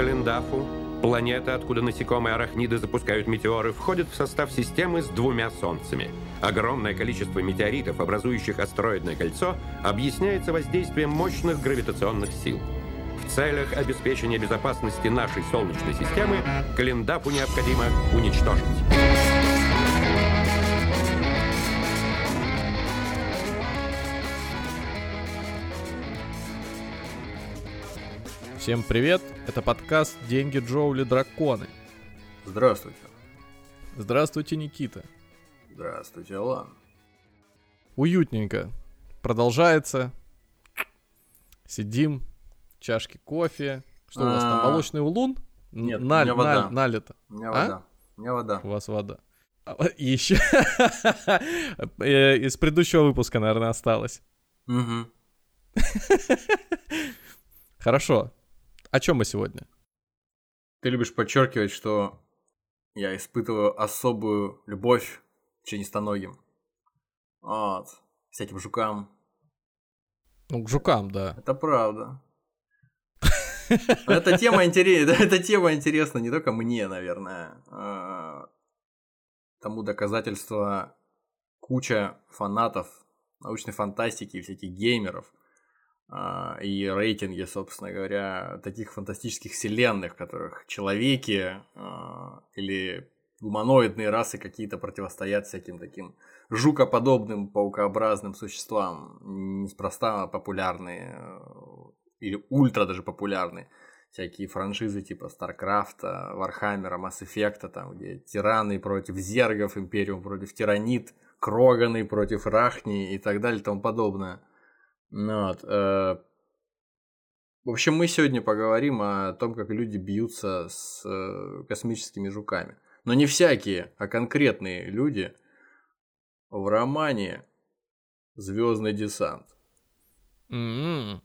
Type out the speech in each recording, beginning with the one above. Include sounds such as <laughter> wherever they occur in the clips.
Календафу, планета, откуда насекомые арахниды запускают метеоры, входит в состав системы с двумя солнцами. Огромное количество метеоритов, образующих астероидное кольцо, объясняется воздействием мощных гравитационных сил. В целях обеспечения безопасности нашей Солнечной системы Календафу необходимо уничтожить. Всем привет, это подкаст «Деньги Джоули Драконы». Здравствуйте. Здравствуйте, Никита. Здравствуйте, Алан. Уютненько. Продолжается. Сидим, чашки кофе. Что у вас там, А. молочный улун? Нет, у наль- меня вода. наль- налито. У меня А? вода. У меня вода. У вас вода. Еще <laughs> из предыдущего выпуска, наверное, осталось. <laughs> Хорошо. О чем мы сегодня? Ты любишь подчеркивать, что я испытываю особую любовь к членистоногим. Вот. Всяким жукам. Ну, к жукам, да. Это правда. <laughs> Эта тема интересна, <laughs> эта тема интересна не только мне, наверное. а, Тому доказательство куча фанатов научной фантастики и всяких геймеров. А, И рейтинги, собственно говоря, таких фантастических вселенных, в которых человеки а, или гуманоидные расы какие-то противостоят всяким таким жукоподобным, паукообразным существам, неспроста популярные э, или ультра даже популярные всякие франшизы типа Старкрафта, Вархаммера, Масс Эффекта, там, где терраны против зергов, Империум против тиранид, Кроганы против Рахни и так далее и тому подобное. Ну вот, э, В общем, мы сегодня поговорим о том, как люди бьются с э, космическими жуками. Но не всякие, а конкретные люди в романе Звездный десант. М-м.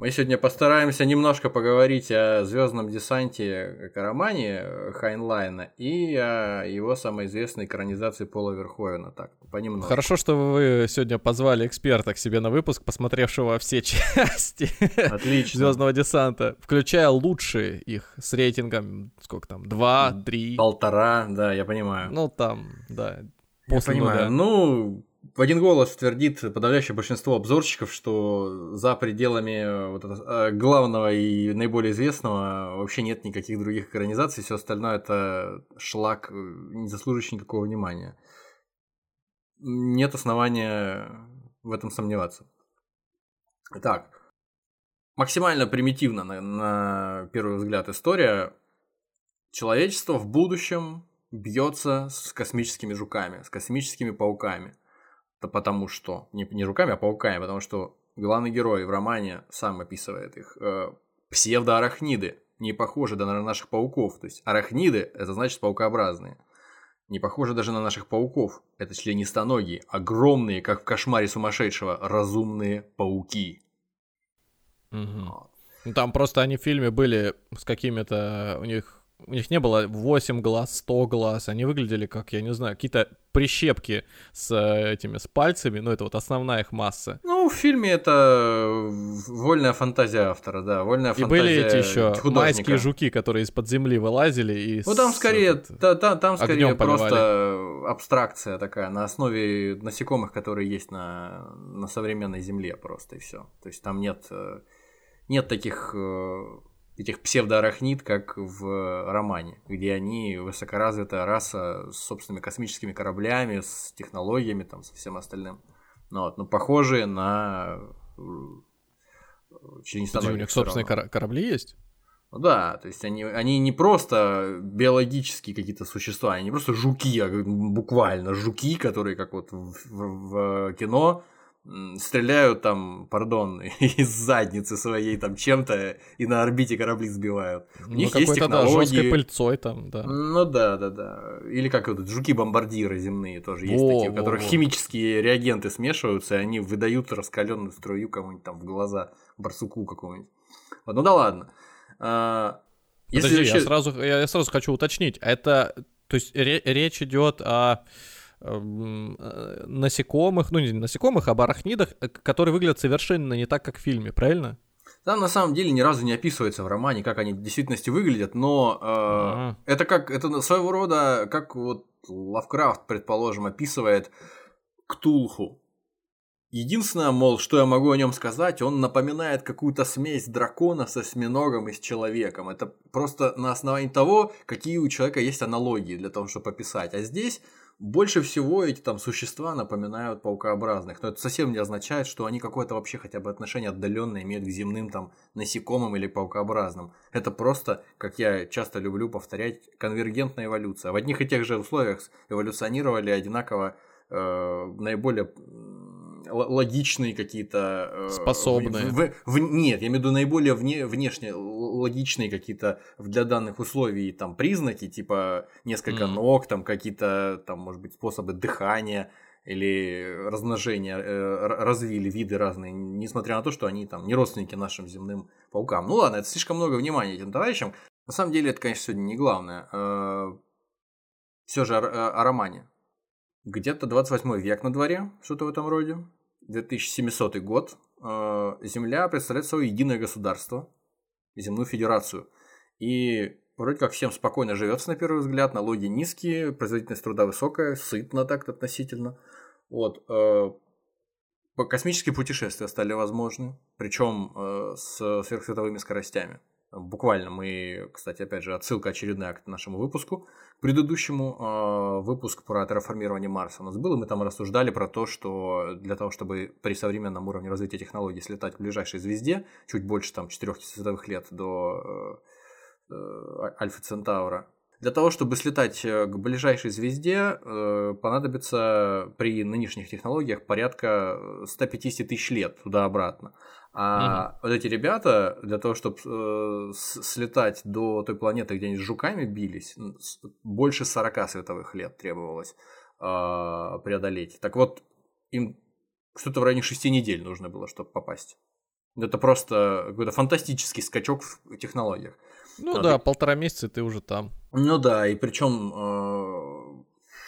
Мы сегодня постараемся немножко поговорить о звездном десанте как о романе Хайнлайна и о его самой известной экранизации Пола Верховена. Так, понемногу. Хорошо, что вы сегодня позвали эксперта к себе на выпуск, посмотревшего все <laughs> части Отлично. Звездного десанта, включая лучшие их с рейтингом, сколько там, два, три, Полтора, да, я понимаю. ну там, да, я после нуля. понимаю. Ну, в один голос твердит подавляющее большинство обзорщиков, что за пределами вот этого, э, главного и наиболее известного вообще нет никаких других экранизаций, все остальное это шлак, э, не заслуживающий никакого внимания. Нет основания в этом сомневаться. Итак, максимально примитивно на, на первый взгляд история. Человечество в будущем бьется с космическими жуками, с космическими пауками. Да потому что, не, не жуками, а пауками, потому что главный герой в романе сам описывает их. Э, псевдоарахниды, не похожи даже на наших пауков. То есть арахниды – это значит паукообразные. Не похожи даже на наших пауков. Это членистоногие, огромные, как в кошмаре сумасшедшего, разумные пауки. Мгм. Ну, Там просто они в фильме были с какими-то... У них у них не было 8 глаз, 100 глаз, они выглядели как, я не знаю, какие-то прищепки с э, этими, с пальцами, ну это вот основная их масса. Ну, в фильме это вольная фантазия автора, да, вольная И фантазия были эти еще художника. майские жуки, которые из-под земли вылазили и... Ну, там с- скорее, этот- та- та- там скорее просто абстракция такая на основе насекомых, которые есть на, на современной Земле просто и все. То есть там нет, э, нет таких э, этих псевдоарахнид, как в романе, где они высокоразвитая раса с собственными космическими кораблями, с технологиями, там, со всем остальным. Ну, вот, но похожие на э, Подожди, у них собственные корабли есть? Ну да, то есть они, они не просто биологические какие-то существа, они не просто жуки, а буквально жуки, которые, как вот в, в- в кино, стреляют там, пардон, <laughs> из задницы своей там чем-то и на орбите корабли сбивают. У Ну, них есть какой-то, да, технологии. жесткой пыльцой там, да. Ну да, да, да. Или как вот жуки-бомбардиры земные тоже есть такие, во, которых химические реагенты смешиваются, и они выдают раскаленную струю кому-нибудь там в глаза, барсуку какому-нибудь. Вот, ну да ладно. А, Подожди, я, сразу, я, я сразу хочу уточнить. Это, то есть ре- речь идет о насекомых, ну не насекомых, а об арахнидах, э, которые выглядят совершенно не так, как в фильме, правильно? Там на самом деле ни разу не описывается в романе, как они в действительности выглядят, но э, ага. это как это своего рода, как вот Лавкрафт, предположим, описывает Ктулху. Единственное, мол, что я могу о нем сказать, он напоминает какую-то смесь дракона со осьминогом и с человеком. Это просто на основании того, какие у человека есть аналогии для того, чтобы описать. А здесь больше всего эти там существа напоминают паукообразных. Но это совсем не означает, что они какое-то вообще хотя бы отношение отдаленное имеют к земным там насекомым или паукообразным. Это просто, как я часто люблю повторять, конвергентная эволюция. В одних и тех же условиях эволюционировали одинаково э, наиболее логичные какие-то... Э, Способные. В, в, в, нет, я имею в виду наиболее вне, внешне логичные какие-то для данных условий там признаки, типа несколько mm. ног, там какие-то, там, может быть, способы дыхания или размножения э, развили виды разные, несмотря на то, что они там не родственники нашим земным паукам. Ну ладно, это слишком много внимания этим товарищам. На самом деле это, конечно, сегодня не главное. Э, Все же о, о романе. Где-то 28 век на дворе, что-то в этом роде. 2700 год. Э, Земля представляет собой единое государство, земную федерацию. И вроде как всем спокойно живется на первый взгляд, налоги низкие, производительность труда высокая, сытно так относительно. Вот. Э, космические путешествия стали возможны, причем э, с сверхсветовыми скоростями. Буквально мы, кстати, опять же, отсылка очередная к нашему выпуску, к предыдущему э, выпуск про терраформирование Марса у нас был, и мы там рассуждали про то, что для того, чтобы при современном уровне развития технологий слетать к ближайшей звезде, чуть больше там 4 световых лет до э, э, Альфа Центаура, для того, чтобы слетать э, к ближайшей звезде, э, понадобится при нынешних технологиях порядка 150 тысяч лет туда-обратно. А угу. вот эти ребята, для того, чтобы э, слетать до той планеты, где они с жуками бились, больше 40 световых лет требовалось э, преодолеть. Так вот, им что-то в районе 6 недель нужно было, чтобы попасть. Это просто какой-то фантастический скачок в технологиях. Ну Надо... да, полтора месяца ты уже там. Ну да, и причем э,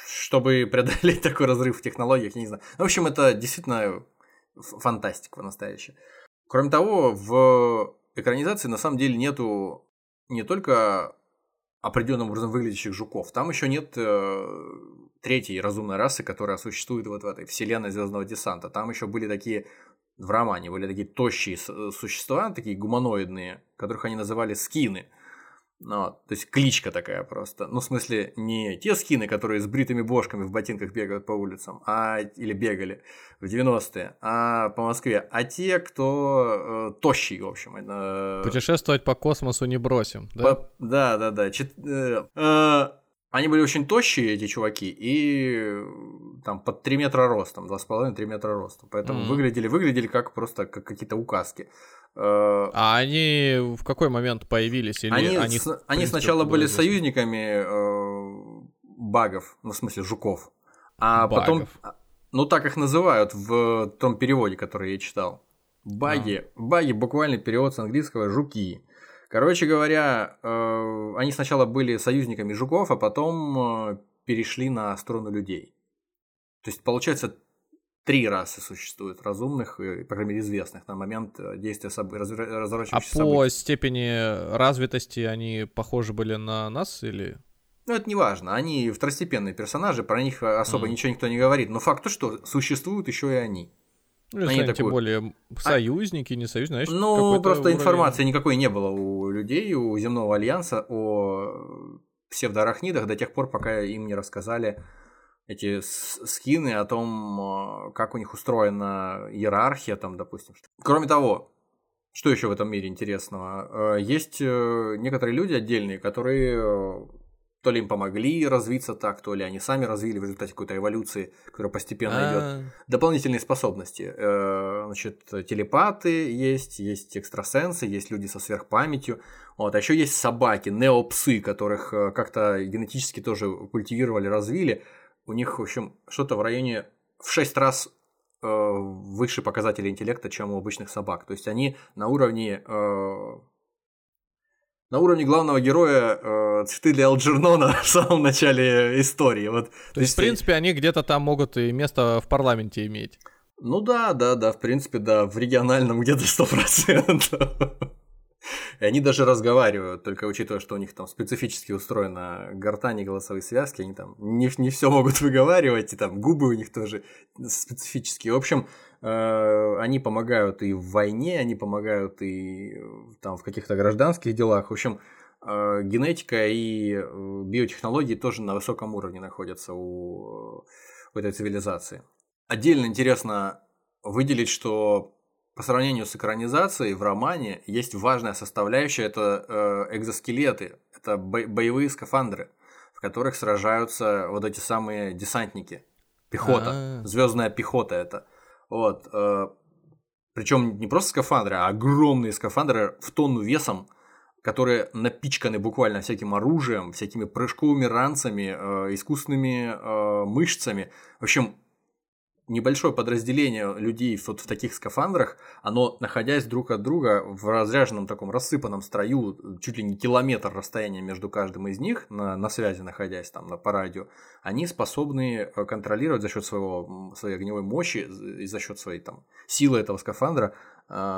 чтобы <laughs> преодолеть такой разрыв в технологиях, я не знаю. В общем, это действительно фантастика настоящая. Кроме того, в экранизации на самом деле нету не только определенным образом выглядящих жуков, там еще нет э, третьей разумной расы, которая существует вот в этой вселенной Звездного десанта. Там еще были такие в романе были такие тощие существа, такие гуманоидные, которых они называли скины – ну, то есть кличка такая просто. Ну, в смысле, не те скины, которые с бритыми бошками в ботинках бегают по улицам, а или бегали в 90-е, а по Москве, а те, кто э, тощий, в общем. Это... Путешествовать по космосу не бросим, да? По... Да, да, да. Чет... Э, э, они были очень тощие, эти чуваки, и там под 3 метра ростом, 2,5-3 метра ростом. Поэтому mm-hmm. выглядели, выглядели как просто как какие-то указки. Э, а они в какой момент появились? Или они, они, с, они сначала были известны? союзниками э, багов, ну, в смысле, жуков. А багов. потом, ну, так их называют в том переводе, который я читал. Баги. А. Баги буквально перевод с английского жуки. Короче говоря, э, они сначала были союзниками жуков, а потом э, перешли на сторону людей. То есть, получается, три расы существует разумных, по крайней мере, известных на момент э, действия событий, разворачивающихся А по событий. степени развитости они похожи были на нас или... Ну, это не важно. Они второстепенные персонажи, про них особо mm. ничего никто не говорит. Но факт то, что существуют еще и они. Ну, они такой... тем более союзники, а... не союзники, значит, Ну, просто уровень... информации никакой не было у людей, у Земного Альянса о псевдоарахнидах до тех пор, пока им не рассказали эти скины о том, а, как у них устроена иерархия, там, допустим. Кроме того, что еще в этом мире интересного? Э, есть э, некоторые люди отдельные, которые э, то ли им помогли развиться так, то ли они сами развили в результате какой-то эволюции, которая постепенно идет. Дополнительные способности. Значит, телепаты есть, есть экстрасенсы, есть люди со сверхпамятью. Вот. А еще есть собаки, неопсы, которых как-то генетически тоже культивировали, развили у них, в общем, что-то в районе в 6 раз э, выше показатели интеллекта, чем у обычных собак. То есть они на уровне э, на уровне главного героя э, цветы для Алджернона <laughs> в самом начале истории. Вот, то, то есть, в принципе, они где-то там могут и место в парламенте иметь. Ну да, да, да, в принципе, да, в региональном <laughs> где-то 100%. <laughs> И они даже разговаривают, только учитывая, что у них там специфически устроена гортань и голосовые связки, они там не, не все могут <laughs> выговаривать, и там губы у них тоже специфические. В общем, э, они помогают и в войне, они помогают и там в каких-то гражданских делах. В общем, э, генетика и э, биотехнологии тоже на высоком уровне находятся у, у этой цивилизации. Отдельно интересно выделить, что по сравнению с экранизацией в романе есть важная составляющая это э, экзоскелеты, это бо- боевые скафандры, в которых сражаются вот эти самые десантники, пехота, А-а-а. звездная пехота это. Вот. Э, причем не просто скафандры, а огромные скафандры в тонну весом, которые напичканы буквально всяким оружием, всякими прыжковыми ранцами, э, искусственными мышцами. В общем, небольшое подразделение людей вот в таких скафандрах, оно, находясь друг от друга в разряженном таком рассыпанном строю, чуть ли не километр расстояния между каждым из них, на, на связи находясь там на, по радио, они способны э, контролировать за счет своего, своей огневой мощи и за счет своей там, силы этого скафандра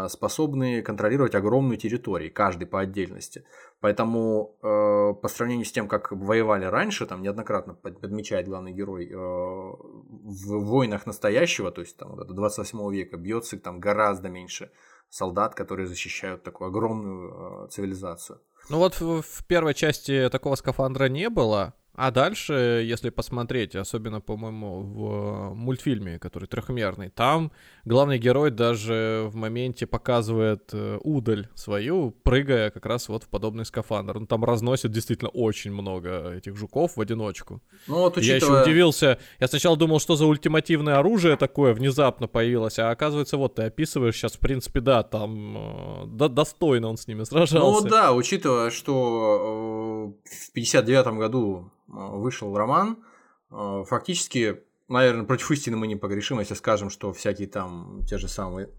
способны контролировать огромную территорию, каждый по отдельности. Поэтому э, по сравнению с тем, как воевали раньше, там неоднократно подмечает главный герой, э, в войнах настоящего, то есть там вот это 28 века, бьется там гораздо меньше солдат, которые защищают такую огромную цивилизацию. Ну вот в, в первой части такого скафандра не было, а дальше, если посмотреть, особенно, по-моему, в мультфильме, который трехмерный, там главный герой даже в моменте показывает э, удаль свою, прыгая как раз вот в подобный скафандр. Он там разносит действительно очень много этих жуков в одиночку. Ну, вот, учитывая... Я еще удивился. Я сначала думал, что за ультимативное оружие такое внезапно появилось, а оказывается, вот ты описываешь сейчас, в принципе, да, там э, да, достойно он с ними сражался. Ну да, учитывая, что э, в 59 году вышел роман. А, фактически, наверное, против истины мы не погрешим, если скажем, что всякие там те же самые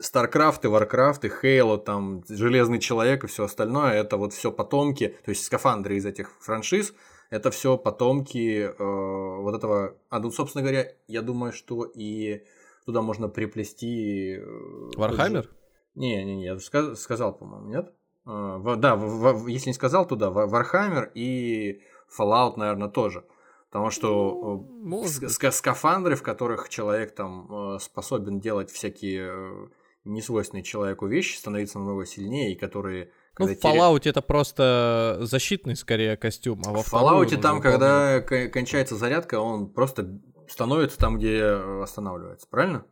StarCraft и Warcraft и Halo, там Железный Человек и все остальное, это вот все потомки, то есть скафандры из этих франшиз, это все потомки э, вот этого. А ну, собственно говоря, я думаю, что и туда можно приплести. Э, Warhammer? Не, не, не, я сказал, сказал по-моему, нет? Э, в, да, в, в, если не сказал, туда Warhammer и Fallout, наверное, тоже. Потому что ну, э, ска- скафандры, в которых человек там э, способен делать всякие э, несвойственные человеку вещи, становиться намного сильнее, и которые... Ну, в Fallout теря... это просто защитный, скорее, костюм, а во В Fallout там, когда кончается зарядка, он просто становится там, где останавливается, правильно?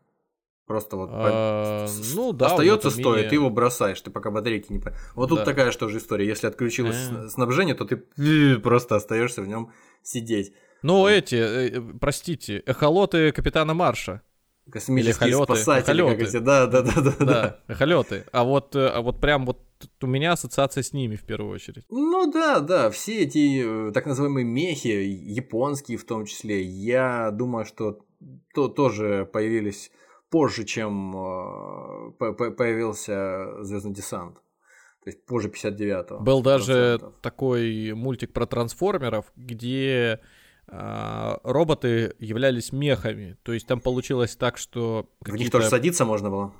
Просто вот а, ну, да, остается стоя, ты его бросаешь, ты пока батарейки не... Вот тут да. такая же история. Если отключилось а. снабжение, то ты просто остаешься в нем сидеть. Ну, эти, э, простите, эхолоты капитана Марша. Космические эхолеты, спасатели, эхолеты. как эти, да, да, да, да. Да, эхолеты. А вот, э, а вот прям вот у меня ассоциация с ними в первую очередь. Ну да, да, все эти э, так называемые мехи, японские в том числе, я думаю, что то, тоже появились позже, чем э, появился Звездный десант. То есть позже 59-го. Был даже такой мультик про трансформеров, где э, роботы являлись мехами. То есть там получилось так, что... В них тоже садиться можно было?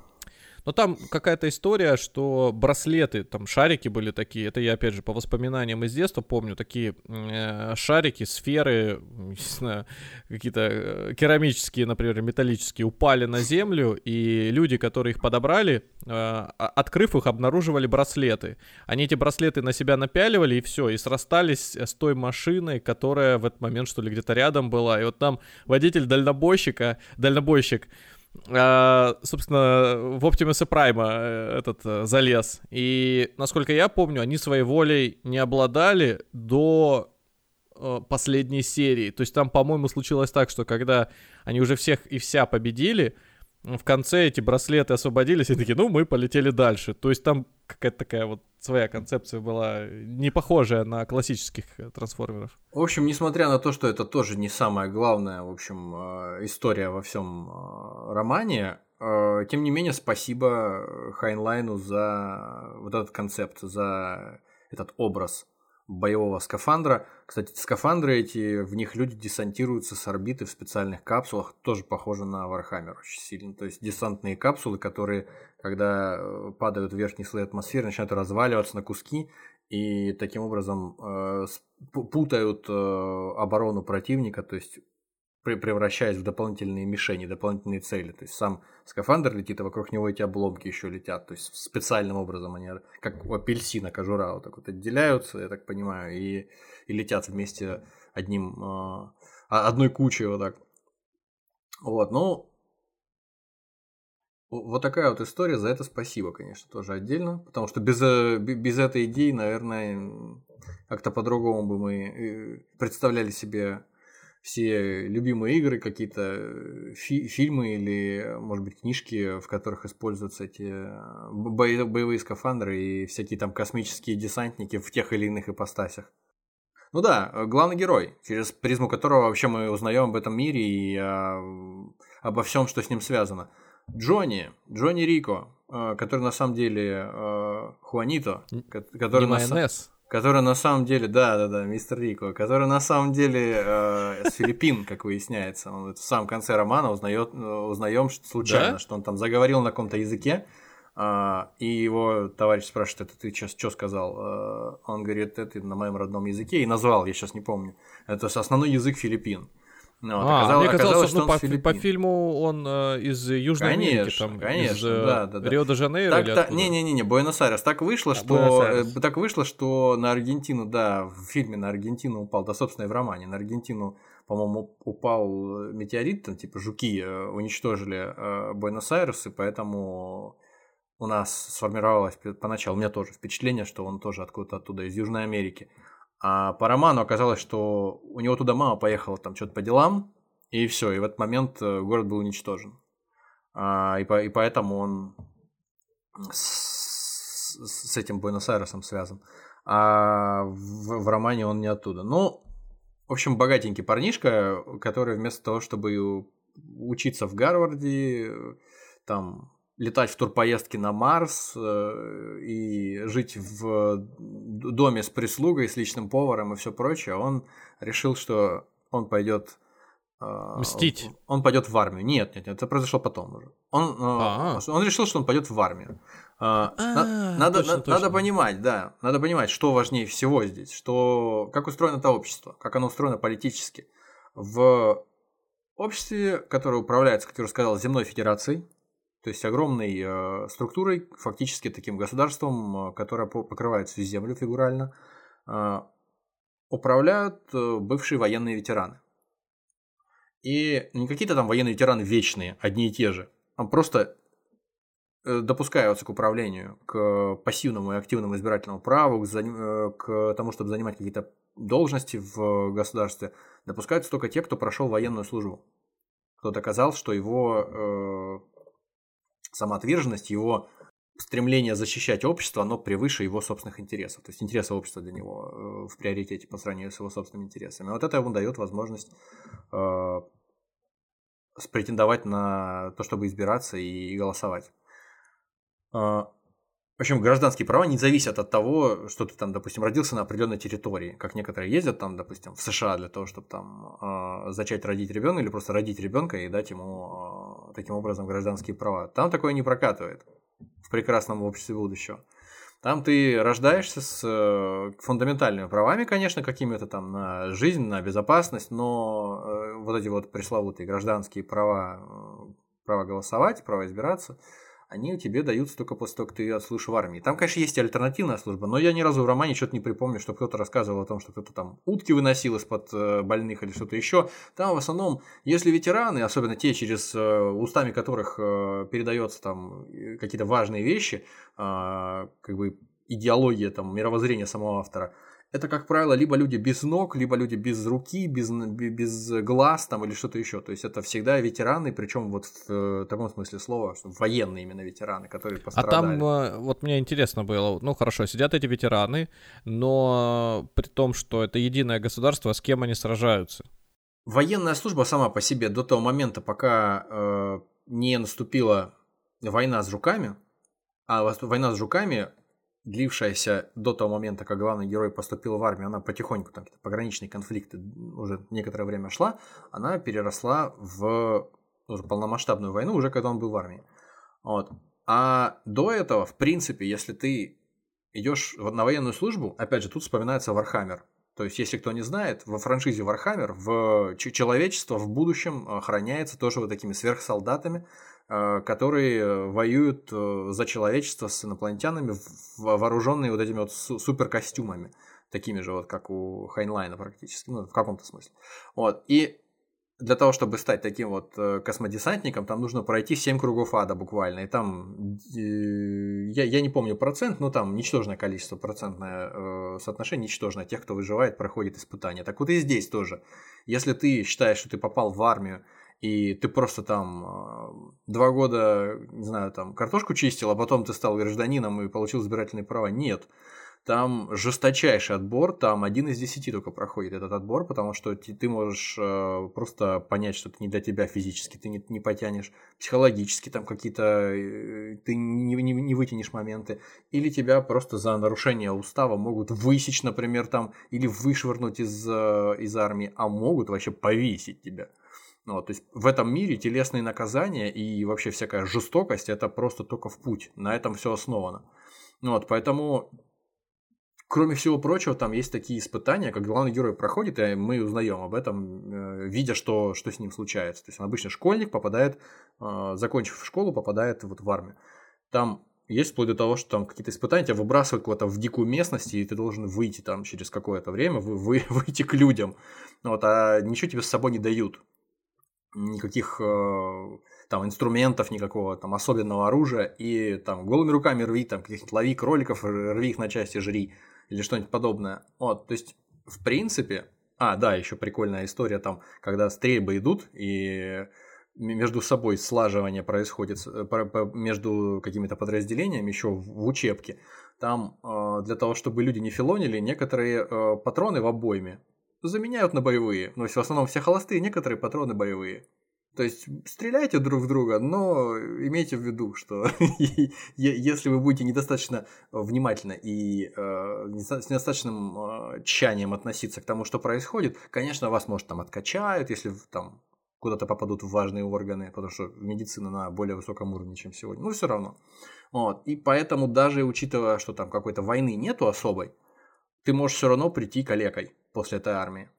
Но там какая-то история, что браслеты, там шарики были такие, это я опять же по воспоминаниям из детства помню, такие э, шарики, сферы, не знаю, какие-то э, керамические, например, металлические, упали на землю, и люди, которые их подобрали, э, открыв их, обнаруживали браслеты. Они эти браслеты на себя напяливали, и все, и срастались с той машиной, которая в этот момент, что ли, где-то рядом была. И вот там водитель дальнобойщика, дальнобойщик, Uh, собственно, в Optimus Prime э, этот uh, залез. И, насколько я помню, они своей волей не обладали до uh, последней серии. То есть там, по-моему, случилось так, что когда они уже всех и вся победили, в конце эти браслеты освободились и такие, ну, мы полетели дальше. То есть там какая-то такая вот своя концепция была не похожая на классических э, трансформеров. В общем, несмотря на то, что это тоже не самая главная, в общем, э, история во всем э, романе, тем не менее, спасибо Хайнлайну за вот этот концепт, за этот образ боевого скафандра. Кстати, скафандры эти, в них люди десантируются с орбиты в специальных капсулах, тоже похоже на Warhammer очень сильно. То есть десантные капсулы, которые, когда э, падают в верхний слой атмосферы, начинают разваливаться на куски, и таким образом э, путают э, оборону противника, то есть превращаясь в дополнительные мишени, дополнительные цели. То есть сам скафандр летит, а вокруг него эти обломки еще летят. То есть специальным образом они, как у апельсина кожура, вот так вот отделяются, я так понимаю, и, и летят вместе одним, э, одной кучей вот так. Вот, ну, вот такая вот история, за это спасибо, конечно, тоже отдельно, потому что без, э, без этой идеи, наверное, как-то по-другому бы мы э, представляли себе все любимые игры, какие-то э, фи- фильмы или, может быть, книжки, в которых используются эти э, бо- боевые скафандры и всякие там космические десантники в тех или иных ипостасях. Ну да, э, главный герой, через призму которого вообще мы узнаем об этом мире и о, обо всем, что с ним связано. Джонни, Джонни Рико, который на самом деле Хуанито, который Не майонез который на самом деле, да, да, да, мистер Рико, который на самом деле э, с Филиппин, как выясняется. Он в самом конце романа узнает, э, узнаем что случайно, да? что он там заговорил на каком-то языке, э, и его товарищ спрашивает, это ты сейчас что сказал? Э, он говорит, это на моем родном языке, и назвал, я сейчас не помню. Это основной язык Филиппин. Ну, вот, а, оказалось, мне казалось, оказалось, что ну, по, по фильму он э, из Южной конечно, Америки, там, конечно, из э, да, да, да. Рио-де-Жанейро так, или та, Не-не-не, Буэнос-Айрес. Так вышло, а, что э, так вышло, что на Аргентину, да, в фильме на Аргентину упал, да, собственно, и в романе, на Аргентину, по-моему, упал метеорит, там, типа, жуки э, уничтожили э, Буэнос-Айрес, и поэтому у нас сформировалось поначалу, у меня тоже впечатление, что он тоже откуда-то оттуда, из Южной Америки. А по роману оказалось, что у него туда мама поехала там что-то по делам, и все, и в этот момент э, город был уничтожен. А, и, по, и поэтому он с, с этим Буэнос-Айресом связан. А в, в романе он не оттуда. Ну, в общем, богатенький парнишка, который вместо того, чтобы учиться в Гарварде, там летать в турпоездки на Марс э, и жить в доме с прислугой, с личным поваром и все прочее, он решил, что он пойдет э, Мстить. Он, он пойдет в армию. Нет, нет, нет, это произошло потом уже. Он, а -а. он решил, что он пойдет в армию. А, надо, точно, точно. надо понимать, да, надо понимать, что важнее всего здесь, что как устроено это общество, как оно устроено политически. В обществе, которое управляется, как я уже сказал, земной федерацией, то есть огромной э, структурой, фактически таким государством, э, которое покрывает всю землю фигурально, э, управляют бывшие военные ветераны. И не какие-то там военные ветераны вечные, одни и те же, а просто допускаются к управлению, к пассивному и активному избирательному праву, к, э, к тому, чтобы занимать какие-то должности в государстве, допускаются только те, кто прошел военную службу. Кто доказал, что его самоотверженность, его стремление защищать общество, оно превыше его собственных интересов. То есть интересы общества для него э, в приоритете по сравнению с его собственными интересами. Вот это ему дает возможность э, претендовать на то, чтобы избираться и голосовать. Э, в общем, гражданские права не зависят от того, что ты там, допустим, родился на определенной территории. Как некоторые ездят там, допустим, в США для того, чтобы там э, зачать родить ребенка или просто родить ребенка и дать ему э, таким образом гражданские права. Там такое не прокатывает в прекрасном обществе будущего. Там ты рождаешься с э, фундаментальными правами, конечно, какими-то там на жизнь, на безопасность, но э, вот эти вот пресловутые гражданские права, право голосовать, право избираться – они тебе даются только после того, как ты отслужишь в армии. Там, конечно, есть альтернативная служба, но я ни разу в романе что-то не припомню, что кто-то рассказывал о том, что кто-то там утки выносил из-под э, больных или что-то еще. Там в основном, если ветераны, особенно те, через э, устами которых э, передается там какие-то важные вещи, а, как бы идеология, там, мировоззрение самого автора, это, как правило, либо люди без ног, либо люди без руки, без, без глаз там, или что-то еще. То есть это всегда ветераны, причем вот в э, таком смысле слова, что военные именно ветераны, которые пострадали. А там, э, вот мне интересно было, ну хорошо, сидят эти ветераны, но при том, что это единое государство, с кем они сражаются? Военная служба сама по себе до того момента, пока э, не наступила война с жуками, а война с жуками длившаяся до того момента, как главный герой поступил в армию, она потихоньку, там какие-то пограничные конфликты уже некоторое время шла, она переросла в уже полномасштабную войну, уже когда он был в армии. Вот. А до этого, в принципе, если ты идешь на военную службу, опять же, тут вспоминается Warhammer. То есть, если кто не знает, во франшизе Warhammer в человечество в будущем охраняется тоже вот такими сверхсолдатами, э, которые воюют э, за человечество с инопланетянами, вооруженные вот этими вот суперкостюмами, такими же вот, как у Хайнлайна практически, ну, в каком-то смысле. Вот. И для того, чтобы стать таким вот э, космодесантником, там нужно пройти 7 кругов ада буквально. И там, э, я, я не помню процент, но там ничтожное количество, процентное э, соотношение ничтожное. Тех, кто выживает, проходит испытания. Так вот и здесь тоже. Если ты считаешь, что ты попал в армию, и ты просто там э, два года, не знаю, там картошку чистил, а потом ты стал гражданином и получил избирательные права. Нет. Там жесточайший отбор, там один из десяти только проходит этот отбор, потому что ты, ты можешь э, просто понять, что это не для тебя физически, ты не, не потянешь, психологически там какие-то, э, ты не, не, не вытянешь моменты, или тебя просто за нарушение устава могут высечь, например, там, или вышвырнуть из, э, из армии, а могут вообще повесить тебя. Ну, вот, то есть в этом мире телесные наказания и вообще всякая жестокость это просто только в путь. На этом все основано. Ну, вот, поэтому кроме всего прочего, там есть такие испытания, как главный герой проходит, и мы узнаем об этом, э, видя, что, что с ним случается. То есть он обычно школьник попадает, э, закончив школу, попадает вот в армию. Там есть вплоть до того, что там какие-то испытания тебя выбрасывают куда-то в дикую местность, и ты должен выйти там через какое-то время, вы, вы, <laughs> выйти к людям. Вот, а ничего тебе с собой не дают. Никаких э, там инструментов, никакого там особенного оружия, и там голыми руками рви, там каких-нибудь лови кроликов, рви их на части, жри или что-нибудь подобное. Вот, то есть, в принципе, а, да, еще прикольная история там, когда стрельбы идут, и между собой слаживание происходит э, между какими-то подразделениями еще в учебке. Там э, для того, чтобы люди не филонили, некоторые патроны в обойме заменяют на боевые. Ну, в основном все холостые, некоторые патроны боевые. То есть стреляйте друг в друга, но имейте в виду, что <laughs> если вы будете недостаточно внимательно и э, с недостаточным э, тщанием относиться к тому, что происходит, конечно, вас, может, там откачают, если там куда-то попадут в важные органы, потому что медицина на более высоком уровне, чем сегодня. Но все равно. Вот. И поэтому даже учитывая, что там какой-то войны нету особой, ты можешь все равно прийти калекой после этой армии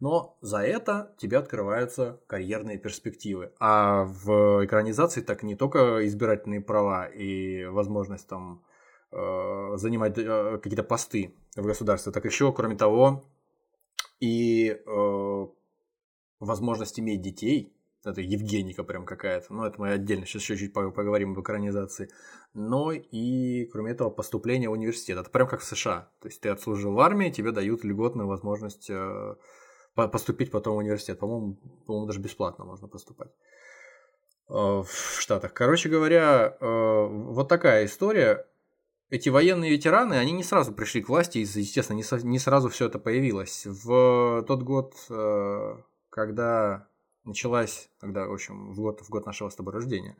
но за это тебе открываются карьерные перспективы. А в экранизации так не только избирательные права и возможность там э, занимать э, какие-то посты в государстве, так еще, кроме того, и э, возможность иметь детей, это Евгеника прям какая-то, но это мы отдельно сейчас еще чуть поговорим об экранизации, но и, кроме этого, поступление в университет, это прям как в США, то есть ты отслужил в армии, тебе дают льготную возможность э, поступить потом в университет. По-моему, по-моему, даже бесплатно можно поступать э, в Штатах. Короче говоря, э, вот такая история. Эти военные ветераны, они не сразу пришли к власти, и, естественно, не, сразу все это появилось. В тот год, когда началась, когда, в общем, в год, в год нашего с тобой рождения,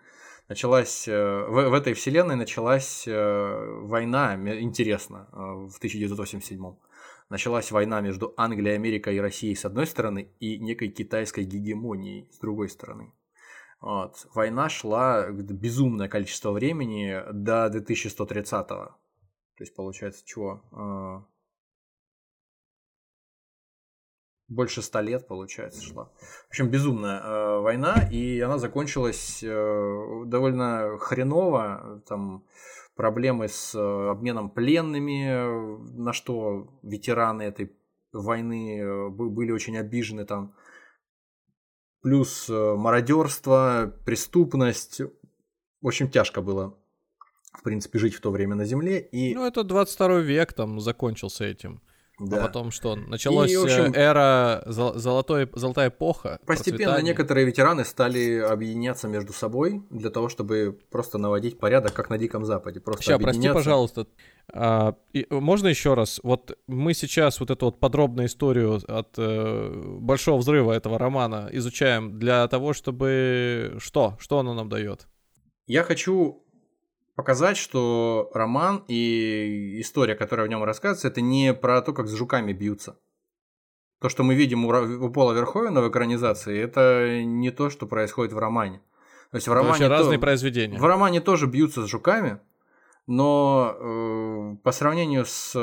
началась, в, в этой вселенной началась война, интересно, в 1987 началась война между Англией, Америкой и Россией с одной стороны и некой китайской гегемонией с другой стороны. Вот. Война шла безумное количество времени до 2130-го. То есть, получается, чего? Больше ста лет, получается, шла. В общем, безумная э, война, и она закончилась э, довольно хреново. Там проблемы с э, обменом пленными, на что ветераны этой войны э, были очень обижены там. Плюс э, мародерство, преступность. Очень тяжко было, в принципе, жить в то время на Земле. И... Ну, это 22 век там закончился этим. А да. А потом что? Началась и, общем, эра, золотой, золотая эпоха. Постепенно некоторые ветераны стали объединяться между собой для того, чтобы просто наводить порядок, как на Диком Западе. Просто Сейчас, прости, пожалуйста. А, и, можно еще раз? Вот мы сейчас вот эту вот подробную историю от э, большого взрыва этого романа изучаем для того, чтобы что? Что оно нам дает? Я хочу показать, что роман и история, которая в нем рассказывается, это не про то, как с жуками бьются. То, что мы видим у, у Пола Верховена в экранизации, это не то, что происходит в романе. То есть в романе это разные произведения. В романе тоже бьются с жуками, но э, по сравнению с э,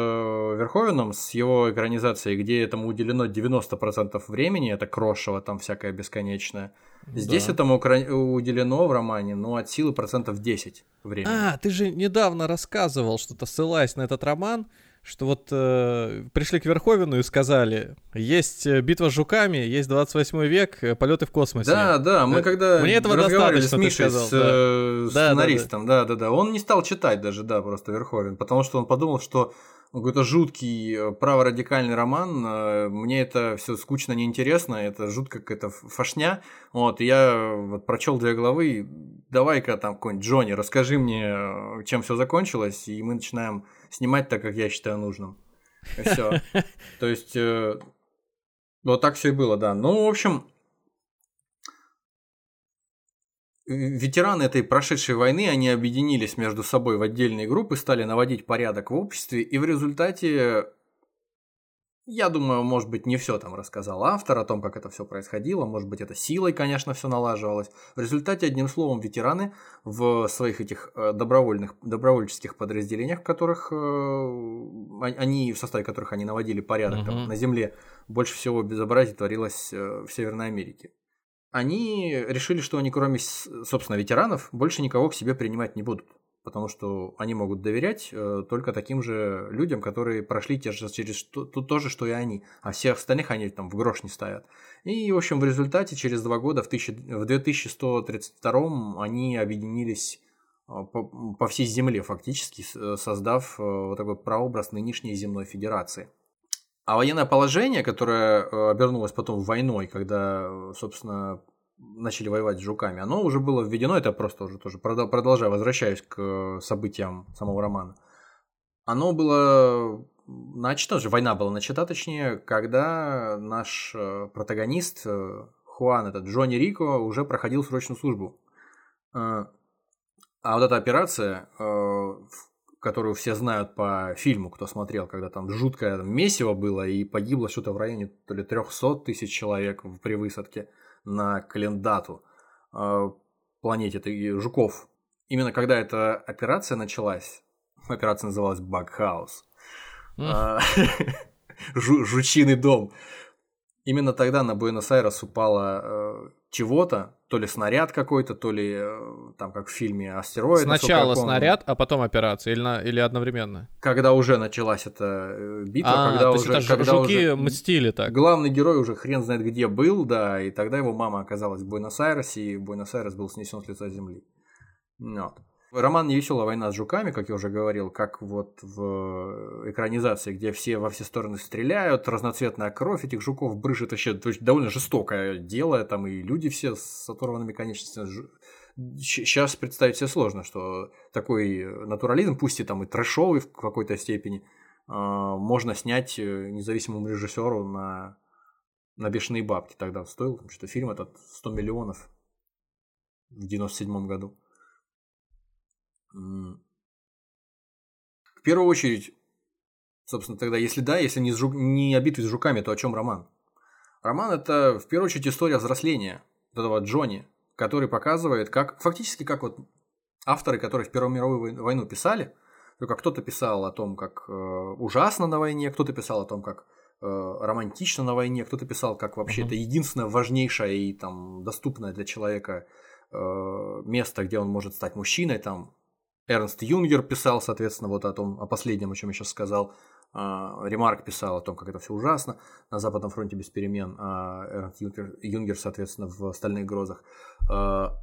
Верховеном, с его экранизацией, где этому уделено 90% времени, это крошево там всякое бесконечное, здесь да. этому уделено в романе, ну, от силы процентов 10 времени. А, ты же недавно рассказывал что-то, ссылаясь на этот роман, что вот э, пришли к Верховину и сказали, есть э, битва с жуками, есть 28 век, э, полеты в космосе. Да, да, мы э, когда Мне этого достаточно, с Мишей, сказал, с, да. Э, сценаристом, да, да, да, да, он не стал читать даже, да, просто Верховен, потому что он подумал, что какой-то жуткий праворадикальный роман, мне это все скучно, неинтересно, это жутко какая-то фашня, вот, и я вот прочел две главы, давай-ка там какой-нибудь Джонни, расскажи мне, чем все закончилось, и мы начинаем снимать так, как я считаю нужным. И все. <laughs> То есть, э, вот так все и было, да. Ну, в общем, ветераны этой прошедшей войны, они объединились между собой в отдельные группы, стали наводить порядок в обществе, и в результате я думаю, может быть, не все там рассказал автор о том, как это все происходило, может быть, это силой, конечно, все налаживалось. В результате, одним словом, ветераны в своих этих э, добровольных, добровольческих подразделениях, в которых э, они, в составе которых они наводили порядок uh-huh. там, на земле, больше всего безобразий творилось э, в Северной Америке. Они решили, что они, кроме, собственно, ветеранов, больше никого к себе принимать не будут потому что они могут доверять э, только таким же людям, которые прошли те же, через то, то, же, что и они, а всех остальных они там в грош не ставят. И, в общем, в результате через два года, в, 1000, в 2132 они объединились э, по, по всей земле фактически, создав э, вот такой прообраз нынешней земной федерации. А военное положение, которое э, обернулось потом войной, когда, собственно, начали воевать с жуками, оно уже было введено, это просто уже тоже продолжаю, возвращаюсь к э, событиям самого романа. Оно было начато, же война была начата, точнее, когда наш э, протагонист э, Хуан, этот Джонни Рико, уже проходил срочную службу. А вот эта операция, которую все знают по фильму, кто смотрел, когда там жуткое месиво было и погибло что-то в районе то ли 300 тысяч человек при высадке – на Календату, э, планете жуков. Именно когда эта операция началась, <laughs> операция называлась Багхаус, <laughs> жучиный дом, именно тогда на Буэнос-Айрес упало э, чего-то, то ли снаряд какой-то, то ли э, там как в фильме астероид. Сначала снаряд, а потом операция или, на, или одновременно? Когда уже началась эта э, битва, а, когда то уже, есть когда жуки уже мстили так. Главный герой уже хрен знает где был, да, и тогда его мама оказалась в Буэнос-Айресе, и Буэнос-Айрес был снесен с лица земли. Вот. Роман «Невеселая война с жуками», как я уже говорил, как вот в экранизации, где все во все стороны стреляют, разноцветная кровь этих жуков брыжет вообще, довольно жестокое дело, там и люди все с оторванными конечностями. Сейчас представить себе сложно, что такой натурализм, пусть и там и трэшовый в какой-то степени, а, можно снять э, независимому режиссеру на, на бешеные бабки. Тогда стоил, что фильм этот 100 миллионов в 97 году. В первую очередь, собственно, тогда, если да, если не, жук, не о битве с жуками, то о чем роман? Роман это в первую очередь история взросления этого Джонни, который показывает, как фактически как вот авторы, которые в Первую мировую войну писали, только кто-то писал о том, как э, ужасно на войне, кто-то писал о том, как э, романтично на войне, кто-то писал, как вообще mm-hmm. это единственное важнейшее и там доступное для человека э, место, где он может стать мужчиной, там Эрнст Юнгер писал, соответственно, вот о том, о последнем, о чем я сейчас сказал. А, Ремарк писал о том, как это все ужасно на Западном фронте без перемен, а Эрнст Юнгер, Юнгер соответственно, в «Стальных грозах». А,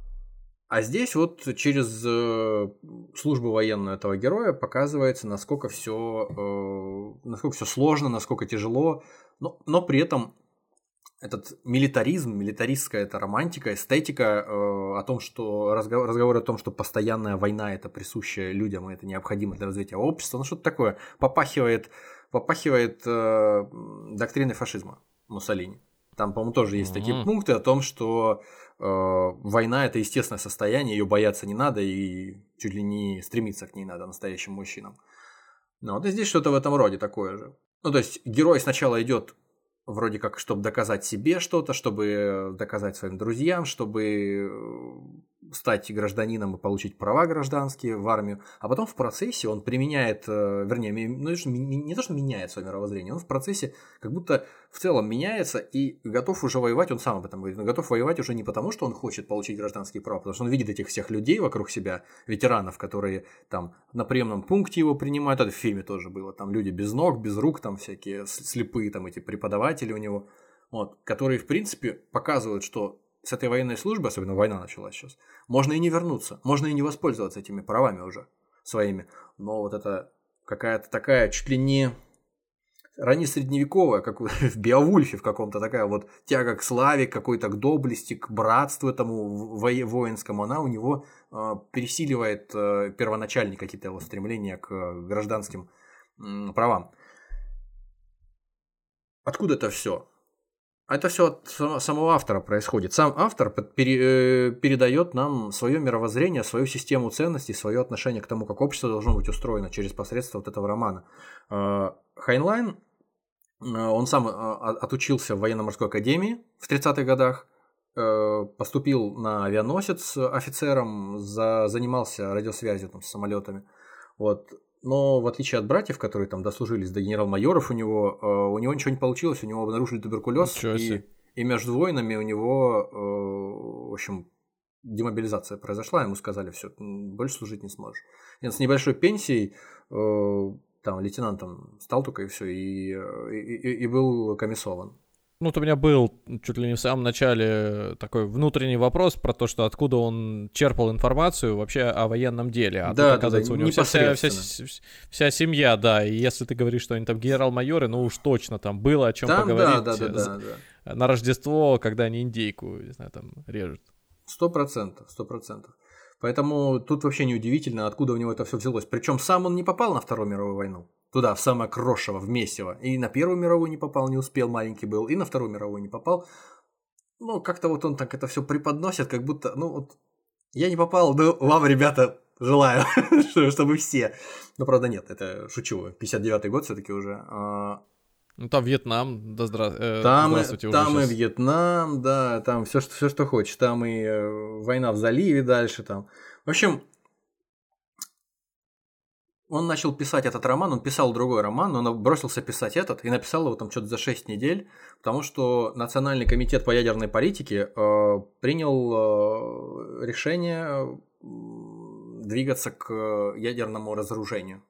а здесь вот через э, службу военную этого героя показывается, насколько все, э, насколько все сложно, насколько тяжело, но, но при этом этот милитаризм, милитаристская эта романтика, эстетика э, о том, что разговор, разговор о том, что постоянная война это присущая людям, и это необходимо для развития общества, ну что-то такое попахивает, попахивает э, доктриной фашизма Муссолини. Там, по-моему, тоже есть mm-hmm. такие пункты о том, что э, война это естественное состояние, ее бояться не надо и чуть ли не стремиться к ней надо настоящим мужчинам. Ну, вот и здесь что-то в этом роде такое же. Ну, то есть герой сначала идет вроде как, чтобы доказать себе что-то, чтобы доказать своим друзьям, чтобы стать гражданином и получить права гражданские в армию, а потом в процессе он применяет, э, вернее, ну, не то, что меняет свое мировоззрение, он в процессе как будто в целом меняется и готов уже воевать, он сам об этом говорит, но готов воевать уже не потому, что он хочет получить гражданские права, потому что он видит этих всех людей вокруг себя, ветеранов, которые там на приемном пункте его принимают, это в фильме тоже было, там люди без ног, без рук, там всякие слепые там эти преподаватели у него, вот, которые, в принципе, показывают, что с этой военной службы, особенно война началась сейчас, можно и не вернуться, можно и не воспользоваться этими правами уже своими. Но вот это какая-то такая чуть ли не ранее средневековая, как в <laughs> Биовульфе в каком-то такая вот тяга к славе, какой-то к доблести, к братству этому воинскому, она у него э, пересиливает э, первоначальные какие-то его стремления к гражданским э, правам. Откуда это все? Это все от самого автора происходит. Сам автор пере, э, передает нам свое мировоззрение, свою систему ценностей, свое отношение к тому, как общество должно быть устроено через посредство вот этого романа. Э, Хайнлайн, э, он сам отучился в военно-морской академии в 30-х годах, поступил на авианосец офицером, за, занимался радиосвязью там, с самолетами. Вот но в отличие от братьев, которые там дослужились до генерал-майоров, у него, э, у него ничего не получилось, у него обнаружили туберкулез, и, и между войнами у него, э, в общем, демобилизация произошла, ему сказали, все, больше служить не сможешь. И с небольшой пенсией э, там лейтенантом стал только и все, и, и, и был комиссован. Ну, вот у меня был чуть ли не в самом начале такой внутренний вопрос про то, что откуда он черпал информацию вообще о военном деле. А да, тут, оказывается, да, у него вся, вся, вся, вся семья, да. И если ты говоришь, что они там генерал-майоры, ну уж точно там было о чем там, поговорить. Да, да, да, да, да. На Рождество, когда они индейку, не знаю, там режут. Сто процентов, сто процентов. Поэтому тут вообще неудивительно, откуда у него это все взялось. Причем сам он не попал на Вторую мировую войну туда, в самое крошево, в месиво. И на Первую мировую не попал, не успел, маленький был, и на Вторую мировую не попал. Ну, как-то вот он так это все преподносит, как будто, ну вот, я не попал, но вам, ребята, желаю, <laughs> чтобы все. Но, правда, нет, это шучу. 59-й год все таки уже. А. Ну, там Вьетнам, да здра... э, там, здравствуйте. Там и Вьетнам, да, там все, что, все, что хочешь. Там и э, война в заливе дальше там. В общем, он начал писать этот роман, он писал другой роман, но он бросился писать этот и написал его там что-то за 6 недель, потому что Национальный комитет по ядерной политике э, принял э, решение двигаться к ядерному разоружению.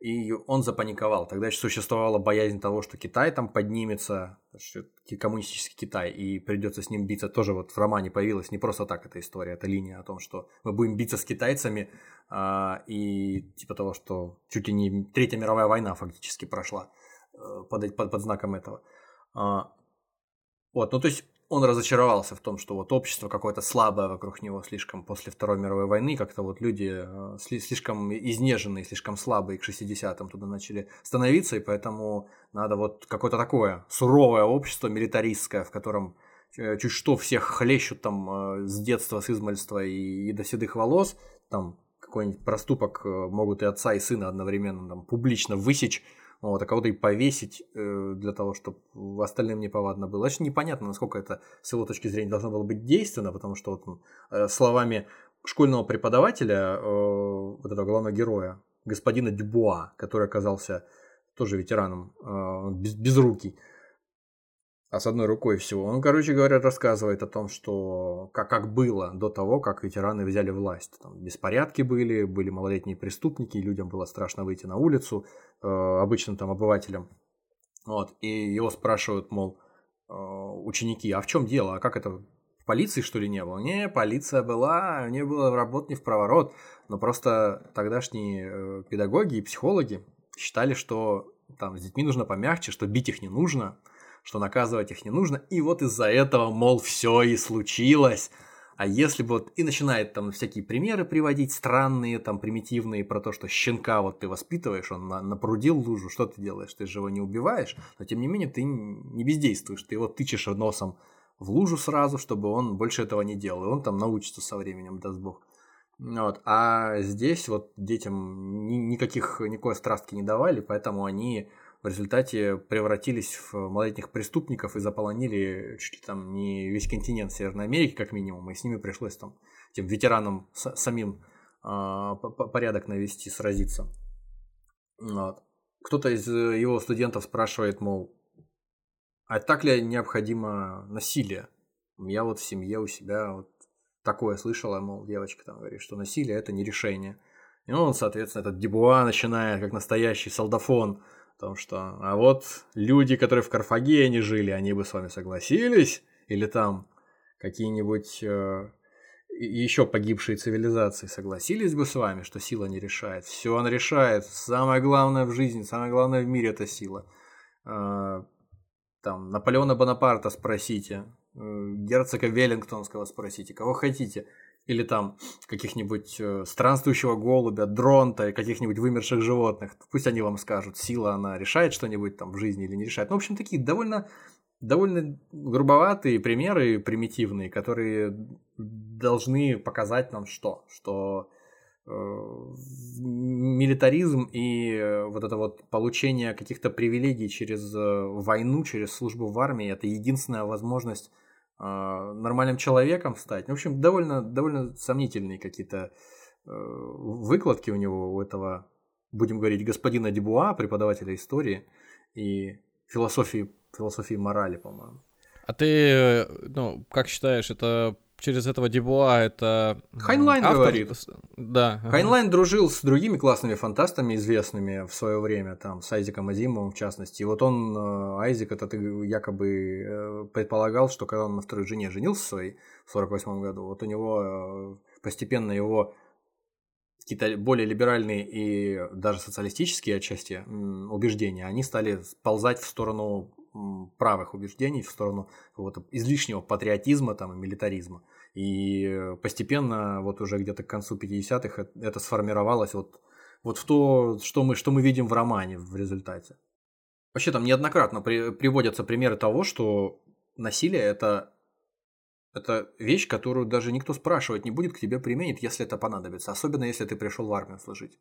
И он запаниковал. Тогда еще существовала боязнь того, что Китай там поднимется, коммунистический Китай, и придется с ним биться. Тоже вот в романе появилась не просто так эта история, эта линия о том, что мы будем биться с китайцами, а, и типа того, что чуть ли не Третья мировая война фактически прошла э, под, под, под знаком этого. А, вот, ну то есть он разочаровался в том, что вот общество какое-то слабое вокруг него слишком после Второй мировой войны, как-то вот люди э, слишком изнеженные, слишком слабые к 60-м туда начали становиться, и поэтому надо вот какое-то такое суровое общество, милитаристское, в котором э, чуть что всех хлещут там э, с детства, с измальства и, и до седых волос, там какой-нибудь проступок могут и отца, и сына одновременно там публично высечь, вот, а кого-то и повесить э, для того, чтобы остальным неповадно было. Очень непонятно, насколько это с его точки зрения должно было быть действенно, потому что вот э, словами школьного преподавателя, э, вот этого главного героя, господина Дюбуа, который оказался тоже ветераном, э, без, безрукий, а с одной рукой всего. Он, короче говоря, рассказывает о том, что как, как было до того, как ветераны взяли власть. Там беспорядки были, были малолетние преступники, людям было страшно выйти на улицу, э, обычным там обывателям. Вот, и его спрашивают, мол, э, ученики, а в чем дело, а как это, в полиции что ли не было? Не, полиция была, у нее было работ не в проворот, но просто тогдашние э, педагоги и психологи считали, что там с детьми нужно помягче, что бить их не нужно, что наказывать их не нужно. И вот из-за этого, мол, все и случилось. А если бы вот и начинает там всякие примеры приводить, странные, там, примитивные, про то, что щенка вот ты воспитываешь, он на, напрудил лужу, что ты делаешь? Ты же его не убиваешь, но тем не менее ты не бездействуешь, ты его тычешь носом в лужу сразу, чтобы он больше этого не делал, и он там научится со временем, даст бог. Вот. А здесь вот детям ни, никаких, никакой страстки не давали, поэтому они в результате превратились в малолетних преступников и заполонили чуть ли там не весь континент Северной Америки, как минимум, и с ними пришлось там тем ветеранам самим э, порядок навести, сразиться. Вот. Кто-то из его студентов спрашивает, мол, а так ли необходимо насилие? Я вот в семье у себя вот такое слышала, мол, девочка там говорит, что насилие это не решение. И он, соответственно, этот Дебуа начинает, как настоящий солдафон, Потому что, а вот люди, которые в Карфагене жили, они бы с вами согласились? Или там какие-нибудь э, еще погибшие цивилизации согласились бы с вами, что сила не решает? Все она решает. Самое главное в жизни, самое главное в мире – это сила. Э, там, Наполеона Бонапарта спросите, э, герцога Веллингтонского спросите, кого хотите – или там каких-нибудь э, странствующего голубя, дронта и каких-нибудь вымерших животных. Пусть они вам скажут, сила она решает что-нибудь там в жизни или не решает. Ну, в общем, такие довольно, довольно грубоватые примеры, примитивные, которые должны показать нам что? Что э, милитаризм и э, вот это вот получение каких-то привилегий через войну, через службу в армии, это единственная возможность нормальным человеком стать. В общем, довольно, довольно сомнительные какие-то э, выкладки у него, у этого, будем говорить, господина Дебуа, преподавателя истории и философии, философии морали, по-моему. А ты, ну, как считаешь, это через этого Дебуа это... Хайнлайн автор... говорит. Да. Хайнлайн ага. дружил с другими классными фантастами, известными в свое время, там, с Айзеком Азимовым в частности. И вот он, э, Айзек, этот якобы э, предполагал, что когда он на второй жене женился своей в 48 году, вот у него э, постепенно его какие-то более либеральные и даже социалистические отчасти убеждения, они стали сползать в сторону правых убеждений в сторону какого-то излишнего патриотизма там, и милитаризма. И постепенно, вот уже где-то к концу 50-х, это сформировалось вот, вот в то, что мы, что мы видим в романе в результате. Вообще там неоднократно при, приводятся примеры того, что насилие это, это вещь, которую даже никто спрашивать не будет, к тебе применит, если это понадобится. Особенно если ты пришел в армию служить.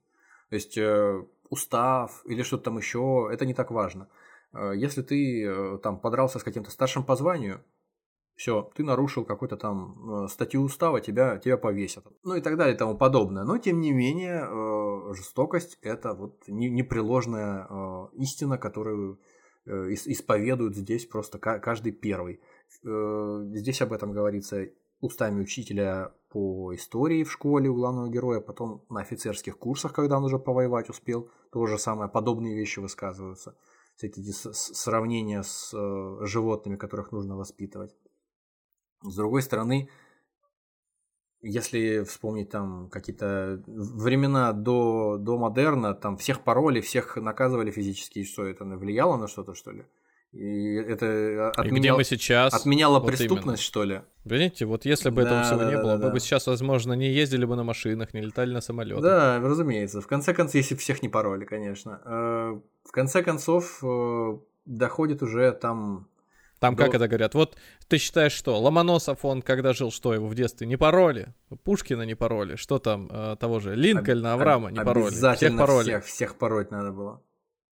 То есть э, устав или что-то там еще, это не так важно. Э, если ты э, там подрался с каким-то старшим по званию, все, ты нарушил какую-то там э, статью устава, тебя, тебя повесят. Ну и так далее и тому подобное. Но тем не менее, жестокость это вот непреложная истина, которую исповедуют здесь просто каждый первый. Здесь об этом говорится устами учителя по истории в школе у главного героя, потом на офицерских курсах, когда он уже повоевать успел, то же самое, подобные вещи высказываются всякие эти сравнения с э, животными, которых нужно воспитывать. С другой стороны, если вспомнить там какие-то времена до, до модерна, там всех пароли, всех наказывали физически, что это влияло на что-то, что ли? И это отменял, и где мы сейчас? отменяло вот преступность, именно. что ли? Видите, вот если бы да, этого всего да, не да, было, да, мы да. бы сейчас, возможно, не ездили бы на машинах, не летали на самолетах. Да, разумеется. В конце концов, если всех не пароли, конечно. Э, в конце концов, э, доходит уже там... Там до... как это говорят? Вот ты считаешь, что Ломоносов, он когда жил, что его в детстве не пароли? Пушкина не пароли? Что там э, того же? Линкольна, Авраама не пароли? Обязательно всех пароли. Всех, всех пороть надо было.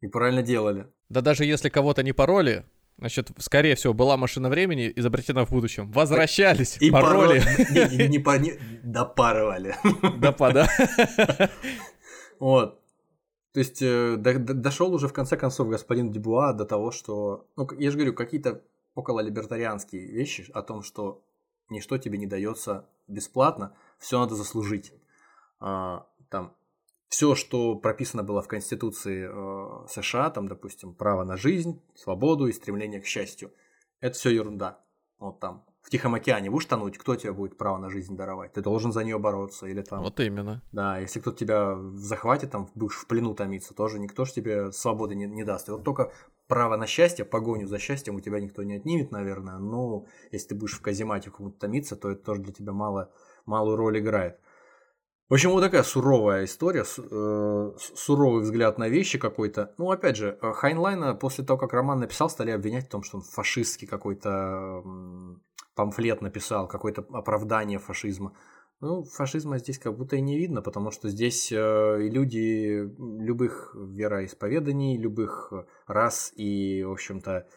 И правильно делали. Да даже если кого-то не пароли, Значит, скорее всего, была машина времени изобретена в будущем. Возвращались, и пароли. Не, не, не, допарывали. Допа, да. Вот. То есть э, дошел уже в конце концов господин Дебуа до того, что, ну, я же говорю, какие-то около либертарианские вещи о том, что ничто тебе не дается бесплатно, все надо заслужить. А, там все, что прописано было в Конституции э, США, там, допустим, право на жизнь, свободу и стремление к счастью, это все ерунда. Вот там в Тихом океане будешь тонуть, кто тебе будет право на жизнь даровать? Ты должен за нее бороться или там... Вот именно. Да, если кто-то тебя захватит, там будешь в плену томиться, тоже никто же тебе свободы не, не даст. И вот только право на счастье, погоню за счастьем у тебя никто не отнимет, наверное, но если ты будешь в каземате кому-то томиться, то это тоже для тебя мало, малую роль играет. В общем, вот такая суровая история, э, суровый взгляд на вещи какой-то. Ну, опять же, э, Хайнлайна после того, как роман написал, стали обвинять в том, что он фашистский какой-то памфлет написал, какое-то оправдание фашизма. Ну, фашизма здесь как будто и не видно, потому что здесь э, люди любых вероисповеданий, любых рас и, в общем-то,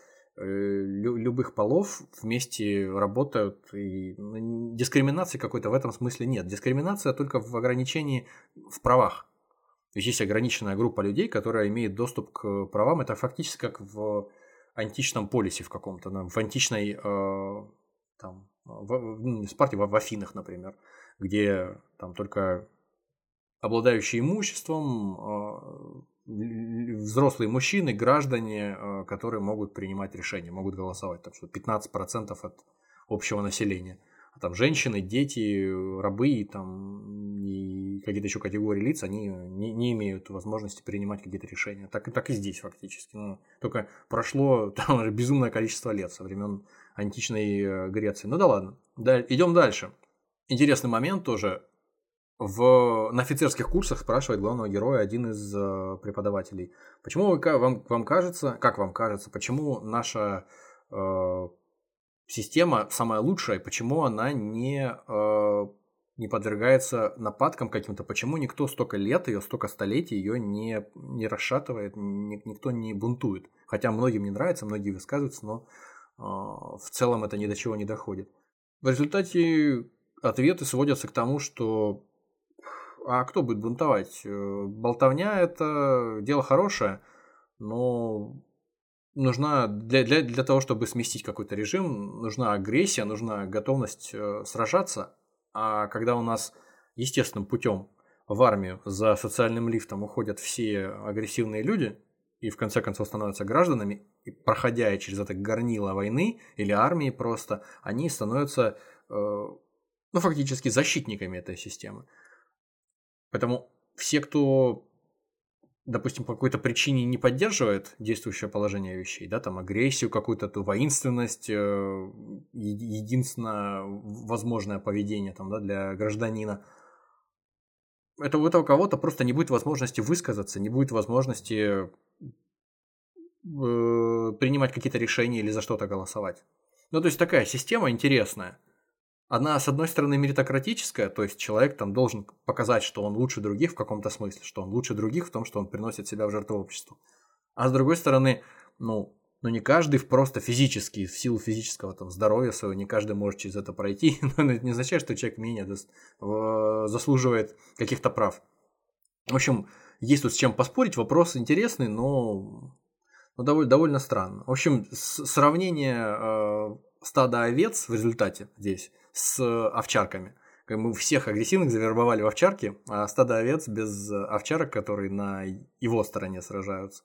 Э, любых полов вместе работают, и дискриминации какой-то в этом смысле нет. Дискриминация только в ограничении в правах. То есть есть ограниченная группа людей, которая имеет доступ к правам. Это фактически как в античном полисе в каком-то, в античной э, там, в, ну, в Спарте, в, в Афинах, например, где там только обладающие имуществом э, взрослые мужчины, граждане, э, которые могут принимать решения, могут голосовать. Так что 15% от общего населения. А там женщины, дети, рабы там, и какие-то еще категории лиц, они не, не имеют возможности принимать какие-то решения. Так, так и здесь фактически. Ну, только прошло <laughs> там уже безумное количество лет со времен античной э, Греции. Ну да ладно. Да, идем дальше. Интересный момент тоже в, на офицерских курсах спрашивает главного героя один из э, преподавателей. Почему вы, вам, вам кажется, как вам кажется, почему наша э, система самая лучшая, почему она не, э, не подвергается нападкам каким-то, почему никто столько лет ее, столько столетий ее не, не расшатывает, ни, никто не бунтует. Хотя многим не нравится, многие высказываются, но э, в целом это ни до чего не доходит. В результате ответы сводятся к тому, что а кто будет бунтовать? Э, болтовня – это дело хорошее, но нужна для, для, для того, чтобы сместить какой-то режим, нужна агрессия, нужна готовность э, сражаться. А когда у нас естественным путем в армию за социальным лифтом уходят все агрессивные люди и в конце концов становятся гражданами, и проходя через это горнило войны или армии просто, они становятся э, ну, фактически защитниками этой системы. Поэтому все, кто, допустим, по какой-то причине не поддерживает действующее положение вещей, да, там агрессию какую-то, ту воинственность, э, единственное возможное поведение там, да, для гражданина, это у этого кого-то просто не будет возможности высказаться, не будет возможности э, принимать какие-то решения или за что-то голосовать. Ну, то есть такая система интересная. Она, с одной стороны, меритократическая, то есть человек там должен показать, что он лучше других в каком-то смысле, что он лучше других в том, что он приносит себя в жертву обществу. А с другой стороны, ну, ну не каждый просто физически, в силу физического там, здоровья своего, не каждый может через это пройти, <laughs> но это не означает, что человек менее заслуживает каких-то прав. В общем, есть тут с чем поспорить, вопрос интересный, но, но довольно, довольно странно. В общем, сравнение э, стада овец в результате здесь с овчарками. Мы всех агрессивных завербовали в овчарки, а стадо овец без овчарок, которые на его стороне сражаются,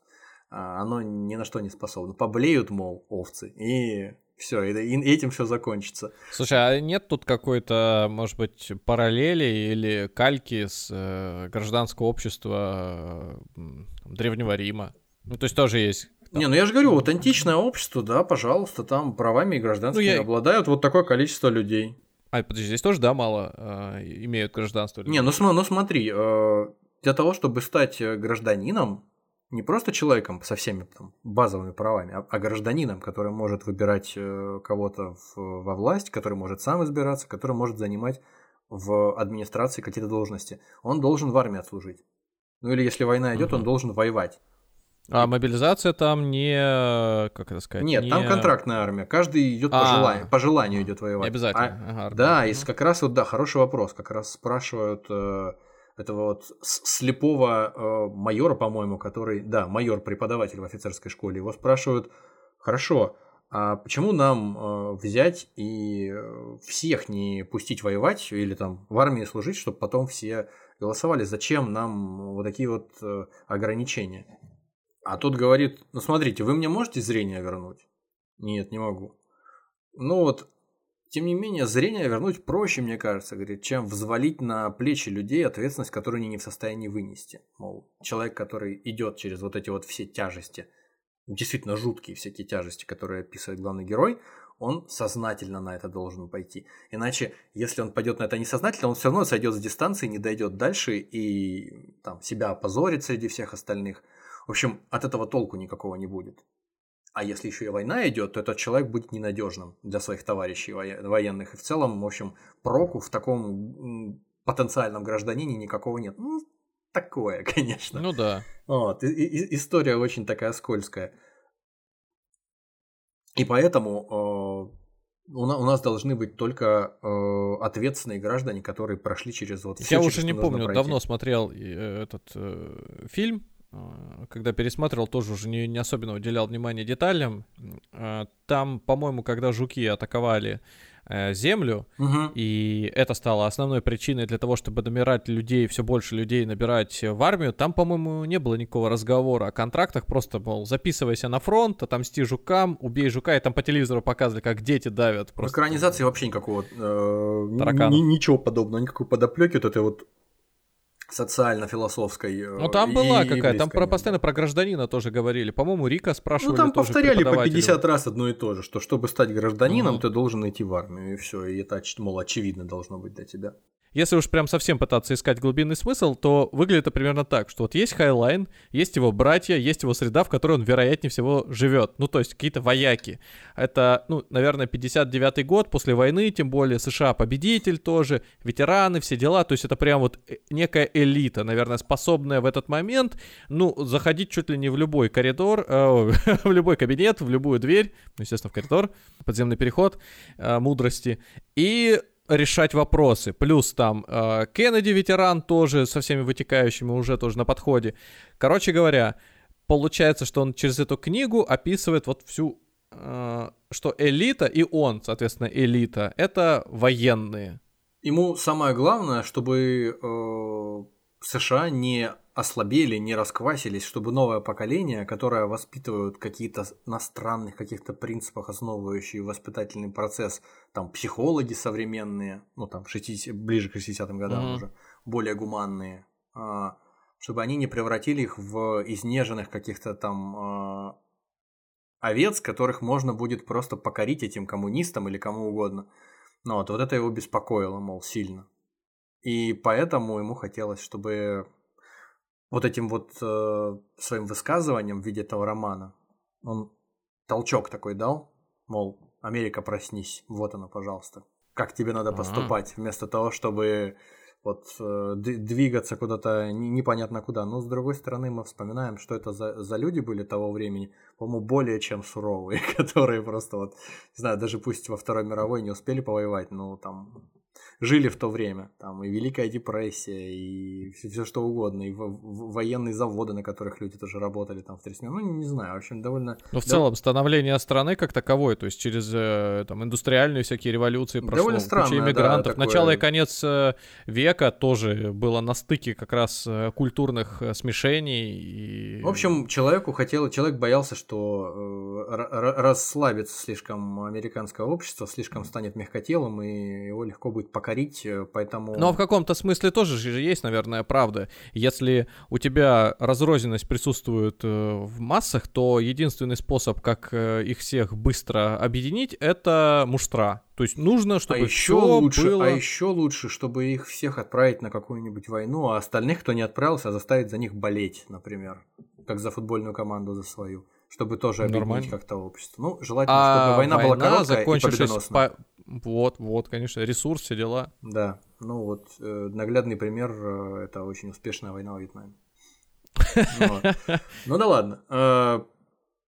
а, оно ни на что не способно. Поблеют, мол, овцы, и все, и этим все закончится. Слушай, а нет тут какой-то, может быть, параллели или кальки с э, гражданского общества э, Древнего Рима? Ну, то есть тоже есть там. Не, ну я же говорю, вот античное общество, да, пожалуйста, там правами и гражданскими ну, я... обладают вот такое количество людей. А, подожди, здесь тоже, да, мало э, имеют гражданство? Не, ну, см- ну смотри, э, для того, чтобы стать гражданином, не просто человеком со всеми там, базовыми правами, а, а гражданином, который может выбирать э, кого-то в, во власть, который может сам избираться, который может занимать в администрации какие-то должности, он должен в армии отслужить. Ну или если война идет, угу. он должен воевать. А мобилизация там не, как это сказать? Нет, не... там контрактная армия. Каждый идет по желанию, по желанию идет воевать. Не обязательно. А, ага, да, и как раз вот да, хороший вопрос. Как раз спрашивают э, этого вот слепого э, майора, по-моему, который, да, майор преподаватель в офицерской школе. Его спрашивают, хорошо, а почему нам э, взять и э, всех не пустить воевать или там в армии служить, чтобы потом все голосовали? Зачем нам вот такие вот э, ограничения? А тут говорит, ну смотрите, вы мне можете зрение вернуть? Нет, не могу. Ну вот, тем не менее, зрение вернуть проще, мне кажется, говорит, чем взвалить на плечи людей ответственность, которую они не в состоянии вынести. Мол, человек, который идет через вот эти вот все тяжести, действительно жуткие всякие тяжести, которые описывает главный герой, он сознательно на это должен пойти. Иначе, если он пойдет на это несознательно, он все равно сойдет с дистанции, не дойдет дальше и там, себя опозорит среди всех остальных. В общем, от этого толку никакого не будет. А если еще и война идет, то этот человек будет ненадежным для своих товарищей военных. И в целом, в общем, проку в таком потенциальном гражданине никакого нет. Ну, такое, <laughs> конечно. Ну да. Вот. И, и, история очень такая скользкая. И поэтому э, у, на, у нас должны быть только э, ответственные граждане, которые прошли через вот все. Я уже не помню, пройти. давно смотрел э, этот э, фильм, когда пересматривал, тоже уже не, не особенно уделял внимания деталям. Э, там, по-моему, когда жуки атаковали Э, землю, угу. и это стало основной причиной для того, чтобы набирать людей, все больше людей набирать в армию. Там, по-моему, не было никакого разговора о контрактах, просто, мол, записывайся на фронт, отомсти жукам, убей жука, и там по телевизору показывали, как дети давят. Просто... В экранизации вообще никакого, э, ничего подобного, никакой подоплеки вот этой вот социально-философской. Э, ну там была какая, там про, постоянно про гражданина тоже говорили. По-моему, Рико спрашивали. Ну там повторяли по 50 раз одно и то же, что чтобы стать гражданином, угу. ты должен идти в армию, и все. И это, мол, очевидно должно быть для тебя. Если уж прям совсем пытаться искать глубинный смысл, то выглядит это примерно так, что вот есть Хайнлайн, есть его братья, есть его среда, в которой он, вероятнее всего, живет. Ну, то есть какие-то вояки. Это, ну, наверное, 59-й год после войны, тем более США победитель тоже, ветераны, все дела. То есть это прям вот э, некая элита, наверное, способная в этот момент, ну, заходить чуть ли не в любой коридор, э, <laughs> в любой кабинет, в любую дверь, ну, естественно, в коридор, подземный переход э, мудрости, и решать вопросы. Плюс там э, Кеннеди ветеран тоже со всеми вытекающими уже тоже на подходе. Короче говоря, получается, что он через эту книгу описывает вот всю, э, что элита и он, соответственно, элита, это военные. Ему самое главное, чтобы э, США не ослабели, не расквасились, чтобы новое поколение, которое воспитывают какие-то на странных каких-то принципах основывающие воспитательный процесс, там психологи современные, ну там 60, ближе к 60-м годам mm-hmm. уже, более гуманные, а, чтобы они не превратили их в изнеженных каких-то там а, овец, которых можно будет просто покорить этим коммунистам или кому угодно. Ну вот, вот это его беспокоило, мол, сильно. И поэтому ему хотелось, чтобы вот этим вот э, своим высказыванием в виде этого романа он толчок такой дал, мол, Америка, проснись, вот она, пожалуйста. Как тебе надо поступать, вместо того, чтобы вот э, двигаться куда-то непонятно куда. Но с другой стороны, мы вспоминаем, что это за, за люди были того времени, по-моему, более чем суровые, <laughs> которые просто вот, не знаю, даже пусть во Второй мировой не успели повоевать, но там жили в то время. Там и Великая депрессия, и все, все что угодно, и в, в, военные заводы, на которых люди тоже работали там в 30 Ну, не, знаю, в общем, довольно... Ну, в целом, становление страны как таковой, то есть через э, там индустриальные всякие революции прошло довольно странно, куча иммигрантов. Да, такое... Начало и конец э, века тоже было на стыке как раз э, культурных смешений. И... В общем, человеку хотел, человек боялся, что расслабится слишком американское общество, слишком станет мягкотелым, и его легко будет покорить покорить, э, поэтому... Но в каком-то смысле тоже же есть, наверное, правда. Если у тебя разрозненность присутствует э, в массах, то единственный способ, как э, их всех быстро объединить, это муштра. То есть нужно, чтобы а еще лучше, было... А еще лучше, чтобы их всех отправить на какую-нибудь войну, а остальных, кто не отправился, заставить за них болеть, например. Как за футбольную команду за свою чтобы тоже объединить как-то общество. Ну, желательно, а чтобы война, война была короткая и победоносная. По... Вот, вот, конечно, ресурс, все дела. Да, ну вот э, наглядный пример э, это очень успешная война в Вьетнаме. Ну да ладно. Э,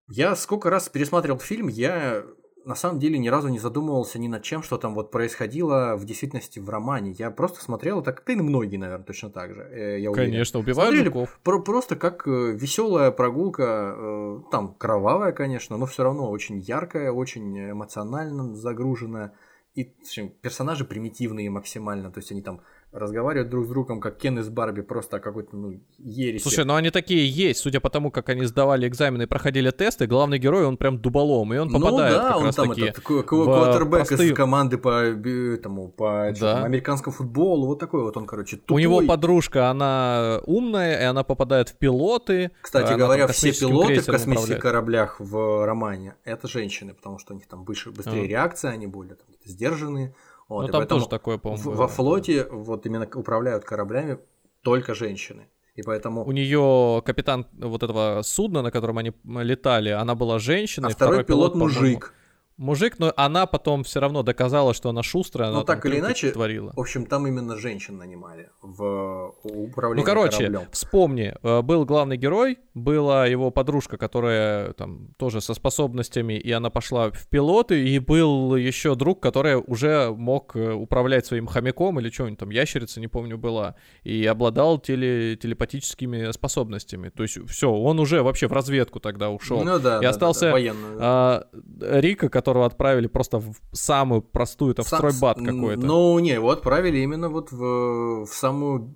я сколько раз пересматривал фильм, я на самом деле ни разу не задумывался ни над чем, что там вот происходило в действительности в романе. Я просто смотрел это, как и многие, наверное, точно так же. Я Конечно, убивают жуков. Про просто как веселая прогулка, там кровавая, конечно, но все равно очень яркая, очень эмоционально загруженная. И общем, персонажи примитивные максимально, то есть они там разговаривают друг с другом, как Кен из Барби, просто какой-то, ну, ереси. Слушай, ну они такие есть, судя по тому, как они сдавали экзамены и проходили тесты, главный герой, он прям дуболом, и он ну попадает ну, да, как он раз там таки этот, квотербек простые... из команды по, этому, по да. американскому футболу, вот такой вот он, короче, тупой. У него подружка, она умная, и она попадает в пилоты. Кстати говоря, все пилоты в космических управляет. кораблях в романе, это женщины, потому что у них там выше, быстрее а. реакция, они более там, сдержанные. Вот, ну, там тоже такое, по-моему. Во флоте вот именно управляют кораблями только женщины. И поэтому... У нее капитан вот этого судна, на котором они летали, она была женщина. А второй, второй пилот, пилот мужик мужик, но она потом все равно доказала, что она шустрая, она ну, так или иначе, творила. В общем, там именно женщин нанимали в управлении Ну, короче, кораблем. вспомни, э, был главный герой, была его подружка, которая там тоже со способностями, и она пошла в пилоты, и был еще друг, который уже мог э, управлять своим хомяком или что-нибудь там, ящерица, не помню, была, и обладал теле телепатическими способностями. То есть все, он уже вообще в разведку тогда ушел. Ну да, и да, остался да, да, а, Рика, которого отправили просто в самую простую, там, в стройбат какой-то. Ну, не, его отправили именно вот в, в самую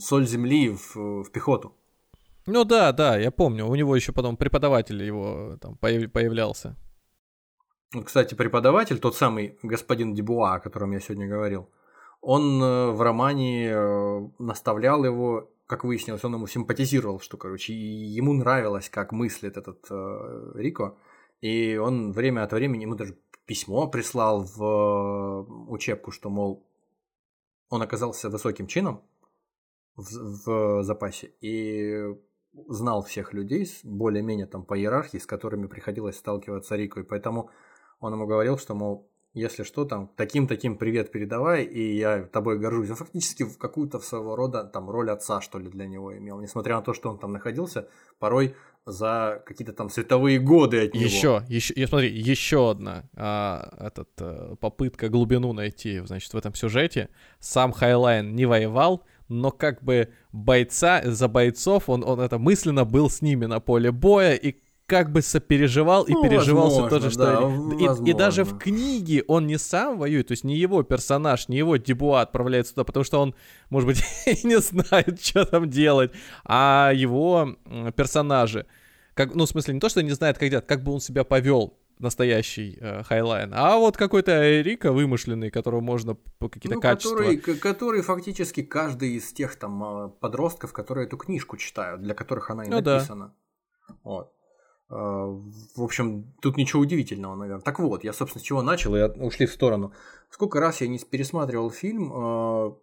соль земли, в, в пехоту. Ну да, да, я помню. У него еще потом преподаватель его там появлялся. Кстати, преподаватель, тот самый господин Дебуа, о котором я сегодня говорил, он э, в романе э, наставлял его, как выяснилось, он ему симпатизировал, что, короче, ему нравилось, как мыслит этот э, Рико. И он время от времени ему даже письмо прислал в э, учебку, что, мол, он оказался высоким чином в, в запасе и знал всех людей, более-менее там по иерархии, с которыми приходилось сталкиваться Рику. И поэтому он ему говорил, что, мол, если что, там, таким-таким привет передавай, и я тобой горжусь. Он фактически в какую-то своего рода там роль отца, что ли, для него имел. Несмотря на то, что он там находился, порой за какие-то там световые годы от него. Еще, еще, я смотри, еще одна а, этот, а, попытка глубину найти, значит, в этом сюжете. Сам Хайнлайн не воевал, но как бы бойца, за бойцов он, он это мысленно был с ними на поле боя, и как бы сопереживал и ну, переживал все то же, что... Да, и, и даже в книге он не сам воюет, то есть не его персонаж, не его Дебуа отправляется туда, потому что он, может быть, <laughs> не знает, что там делать, а его персонажи. Как, ну, в смысле, не то, что не знает, как делать, как бы он себя повел, настоящий э, Хайнлайн, а вот какой-то Рико вымышленный, которого можно по какие-то ну, качества... Который, который фактически каждый из тех там а, подростков, которые эту книжку читают, для которых она и ну, написана. Да. Вот. А, в общем, тут ничего удивительного, наверное. Так вот, я, собственно, с чего начал, и ушли в сторону. Сколько раз я не пересматривал фильм, а,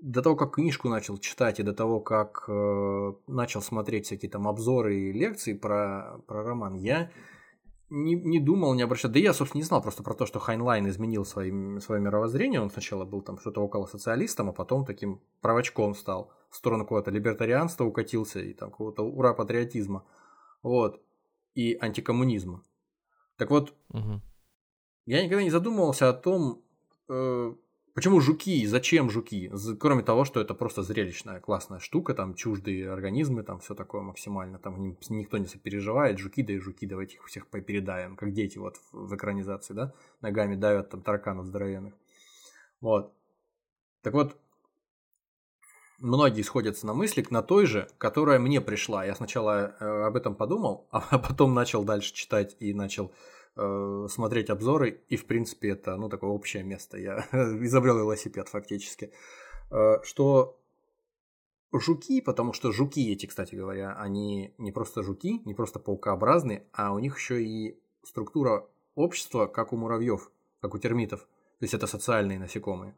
до того, как книжку начал читать, и до того, как э, начал смотреть всякие там обзоры и лекции про, про роман, я не, не думал, не обращал. Да я, собственно, не знал просто про то, что Хайнлайн изменил своим, свое мировоззрение. Он сначала был там что-то около социалистом, а потом таким правачком стал. В сторону какого-то либертарианства укатился и там какого-то ура-патриотизма вот, и антикоммунизма. Так вот, угу. я никогда не задумывался о том, э, почему жуки, зачем жуки, кроме того, что это просто зрелищная классная штука, там чуждые организмы, там все такое максимально, там никто не сопереживает, жуки, да и жуки, давайте их всех передаем, как дети вот в экранизации, да, ногами давят там тараканов здоровенных. Вот. Так вот, многие сходятся на мысли на той же, которая мне пришла. Я сначала э, об этом подумал, <laughs> а потом начал дальше читать и начал э, смотреть обзоры. И, в принципе, это, ну, такое общее место. Я <laughs> изобрел велосипед фактически. Э, что жуки, потому что жуки эти, кстати говоря, они не просто жуки, не просто паукообразные, а у них еще и структура общества, как у муравьев, как у термитов. То есть это социальные насекомые.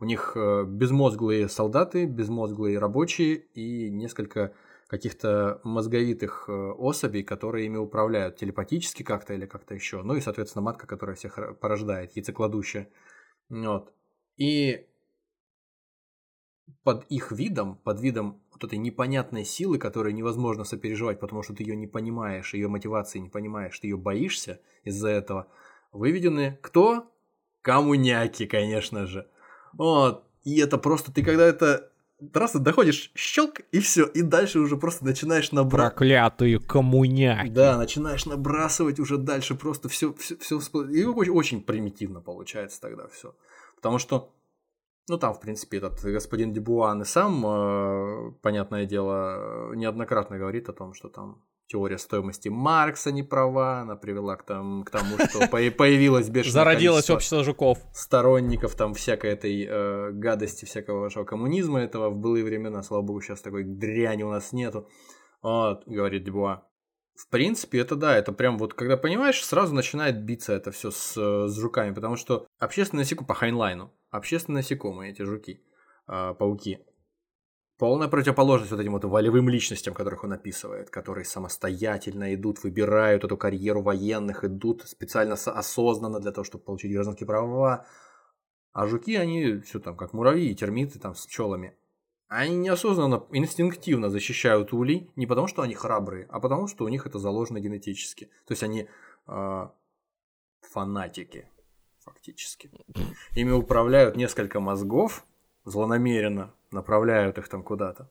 У них э, безмозглые солдаты, безмозглые рабочие и несколько каких-то мозговитых э, особей, которые ими управляют телепатически как-то или как-то еще. Ну и, соответственно, матка, которая всех порождает, яйцекладущая. Вот. И под их видом, под видом вот этой непонятной силы, которой невозможно сопереживать, потому что ты ее не понимаешь, ее мотивации не понимаешь, ты ее боишься из-за этого, выведены кто? Коммуняки, конечно же. Вот. И это просто, ты когда это раз доходишь, щелк, и все, и дальше уже просто начинаешь набрасывать. Проклятые коммуняки. Да, начинаешь набрасывать уже дальше просто все, все, все, и очень, очень примитивно получается тогда все. Потому что, Ну, там, в принципе, этот господин Дебуан и сам, э, понятное дело, неоднократно говорит о том, что там теория стоимости Маркса не права, она привела к, там, к тому, что <laughs> появилось бешеное Зародилось общество жуков. Сторонников там всякой этой э, гадости, всякого вашего коммунизма этого в былые времена, слава богу, сейчас такой дряни у нас нету. Вот, говорит Дебуа. В принципе, это да, это прям вот, когда понимаешь, сразу начинает биться это все с, с жуками, потому что общественные насекомые по Хайнлайну, общественные насекомые, эти жуки, э, пауки, полная противоположность вот этим вот волевым личностям, которых он описывает, которые самостоятельно идут, выбирают эту карьеру военных, идут специально осознанно для того, чтобы получить гражданские права. А жуки, они все там, как муравьи, термиты там с пчелами. Они неосознанно, инстинктивно защищают улей не потому, что они храбрые, а потому, что у них это заложено генетически. То есть они э, фанатики, фактически. Ими управляют несколько мозгов, злонамеренно направляют их там куда-то.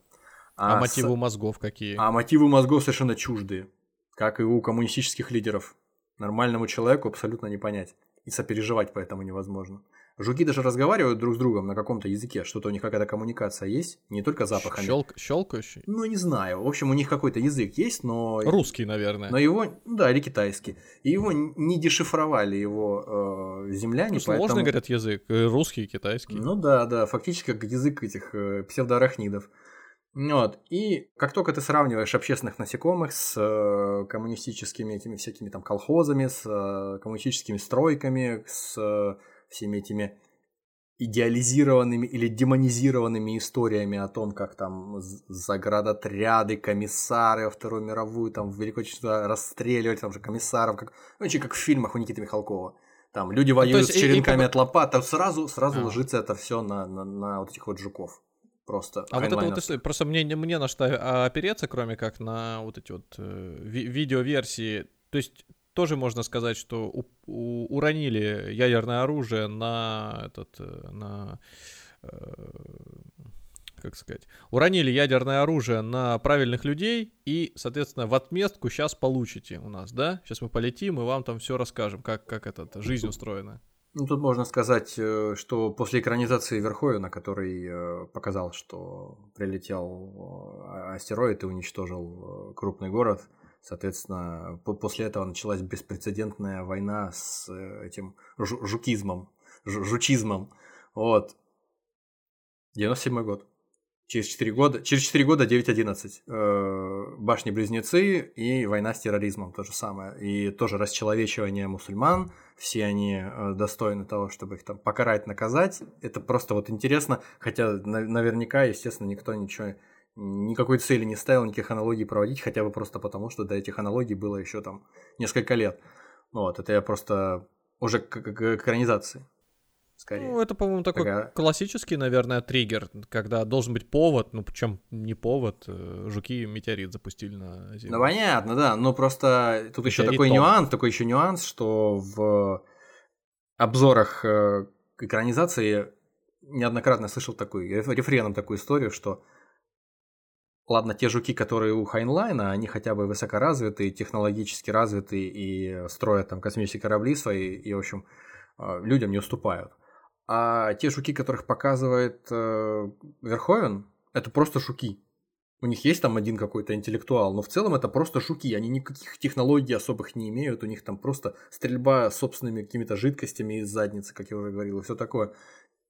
А, а мотивы с... мозгов какие? А мотивы мозгов совершенно чуждые, как и у коммунистических лидеров. Нормальному человеку абсолютно не понять. И сопереживать поэтому невозможно. Жуки даже разговаривают друг с другом на каком-то языке, что-то у них какая-то коммуникация есть, не только запахами. Щелк, щелкающий? Ну, не знаю. В общем, у них какой-то язык есть, но... Русский, наверное. Но его, да, или китайский. И его не дешифровали его э, земляне, ну, сложный, поэтому... говорят, язык. Русский и китайский. Ну да, да, фактически как язык этих э, псевдоарахнидов. Вот. И как только ты сравниваешь общественных насекомых с э, коммунистическими этими всякими там колхозами, с э, коммунистическими стройками, с э, всеми этими идеализированными или демонизированными историями о том, как там заградотряды, комиссары во Вторую мировую, там в Великой Отечественную расстреливали, там же комиссаров, как, ну, как в фильмах у Никиты Михалкова. Там люди ну, воюют ну, с черенками и, и... от лопат, там сразу, сразу а. ложится это все на, на, на вот этих вот жуков. Просто. А вот это вот история, просто мне, мне на что опереться, кроме как на вот эти вот э, ви- видеоверсии. То есть тоже можно сказать, что у, у, уронили ядерное оружие на этот, э, на, э, как сказать, уронили ядерное оружие на правильных людей и, соответственно, в отместку сейчас получите у нас, да? Сейчас мы полетим и вам там все расскажем, как, как этот, жизнь устроена. Ну, тут можно сказать, э, что после экранизации Верховена, который показал, что прилетел астероид и уничтожил крупный город, Соответственно, после этого началась беспрецедентная война с э, этим жукизмом, жучизмом. Вот. 97 год. Через 4 года, через 4 года 9-11. Э, Башни-близнецы и война с терроризмом то же самое. И тоже расчеловечивание мусульман. Все они э, достойны того, чтобы их там покарать, наказать. Это просто вот интересно. Хотя наверняка, естественно, никто ничего никакой цели не ставил никаких аналогий проводить, хотя бы просто потому, что до этих аналогий было еще там несколько лет. Вот, это я просто уже к, к, к экранизации. Скорее. Ну, это, по-моему, такой Такая... классический, наверное, триггер, когда должен быть повод, ну, причем не повод, э, жуки метеорит запустили на Землю. Ну, понятно, да, но просто тут еще такой топ. нюанс, такой еще нюанс, что в обзорах э, экранизации неоднократно слышал такой, рефреном такую историю, что Ладно, те жуки, которые у Хайнлайна, они хотя бы высокоразвитые, технологически развитые и строят там космические корабли свои, и, в общем, э, людям не уступают. А те жуки, которых показывает э, Верховен, это просто жуки. У них есть там один какой-то интеллектуал, но в целом это просто жуки. Они никаких технологий особых не имеют. У них там просто стрельба собственными какими-то жидкостями из задницы, как я уже говорил, и все такое.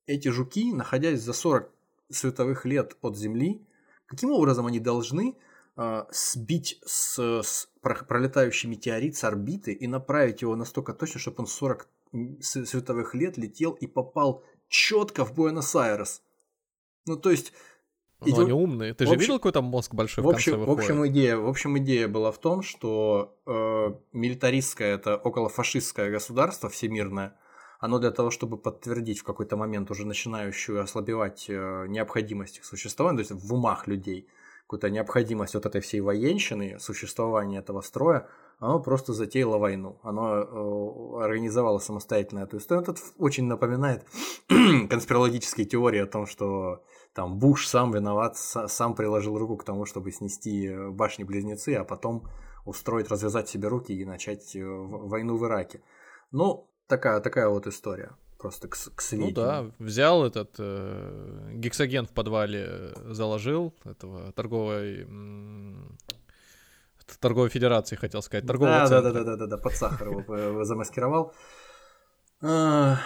Эти жуки, находясь за 40 световых лет от Земли, Каким образом они должны э, сбить с, с пролетающий метеорит с орбиты и направить его настолько точно, чтобы он 40 световых лет летел и попал четко в Буэнос-Айрес? Ну, то есть... Ну, идет... они умные. Ты же общем, видел какой-то мозг большой в, в общем, в общем, идея, в общем, идея была в том, что э, милитаристское, это околофашистское государство всемирное, оно для того, чтобы подтвердить в какой-то момент уже начинающую ослабевать э, необходимость их существования, то есть в умах людей, какую-то необходимость вот этой всей военщины, существования этого строя, оно просто затеяло войну. Оно э, организовало самостоятельно эту историю. Это очень напоминает <clears throat> конспирологические теории о том, что там Буш сам виноват, сам приложил руку к тому, чтобы снести э, башни-близнецы, а потом устроить, развязать себе руки и начать войну в Ираке. Ну, Такая, такая вот история. Просто к, к сведению. Ну да, взял этот э, гексоген в подвале, э, заложил этого торговой торговой федерации, хотел сказать, торгового да, Да, да, да, да, да, да, под сахар его замаскировал. А,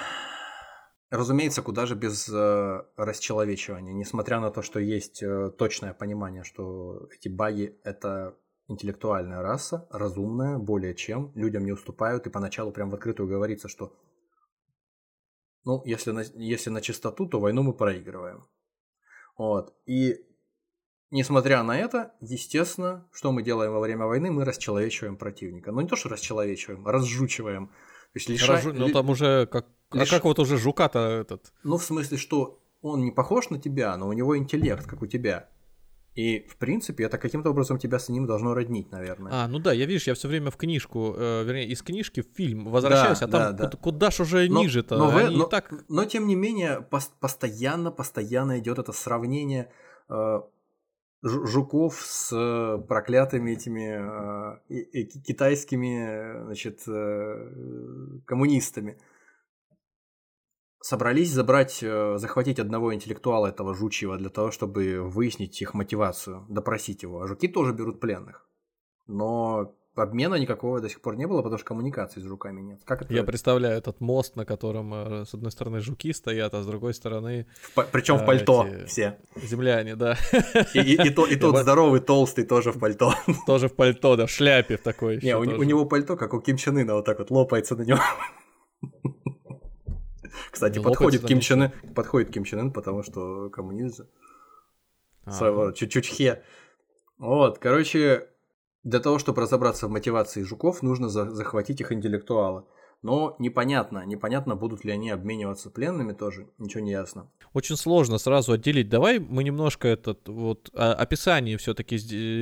разумеется, куда же без э, расчеловечивания, несмотря на то, что есть э, точное понимание, что эти баги — это интеллектуальная раса, разумная, более чем, людям не уступают, и поначалу прям в открытую говорится, что ну, если на, если на чистоту, то войну мы проигрываем. Вот. И несмотря на это, естественно, что мы делаем во время войны, мы расчеловечиваем противника. Ну, не то, что расчеловечиваем, а разжучиваем. То есть лиша... Разжу... Ну, там уже как... Лиш... А как вот уже жука-то этот? Ну, в смысле, что он не похож на тебя, но у него интеллект, как у тебя. И, в принципе, это каким-то образом тебя с ним должно роднить, наверное. А, ну да, я видишь, я все время в книжку, э, вернее, из книжки в фильм возвращаюсь, да, а там да, да. куда ж уже но, ниже-то? Но, Они но, так... но, тем не менее, пос- постоянно, постоянно идет это сравнение э, жуков с проклятыми этими э, китайскими, значит, э, коммунистами собрались забрать, э, захватить одного интеллектуала этого жучьего для того, чтобы выяснить их мотивацию, допросить его. А жуки тоже берут пленных. Но обмена никакого до сих пор не было, потому что коммуникации с жуками нет. Как это? Я представляю этот мост, на котором э, с одной стороны жуки стоят, а с другой стороны... По- причем в пальто эти... все. Земляне, да. И, и, и, то, и <laughs> тот здоровый, толстый тоже в пальто. <laughs> Тоже в пальто, да, в шляпе в такой. Не, у, у него пальто, как у Ким Чен Ына, вот так вот лопается на него. <laughs> Кстати, подходит Ким, Чен, подходит Ким Чен Ын, потому что коммунизм а. чуть-чуть хе. Вот, короче, для того, чтобы разобраться в мотивации жуков, нужно за захватить их интеллектуала. Но непонятно, непонятно, будут ли они обмениваться пленными тоже, ничего не ясно. Очень сложно сразу отделить. Давай мы немножко этот вот а, описание все-таки,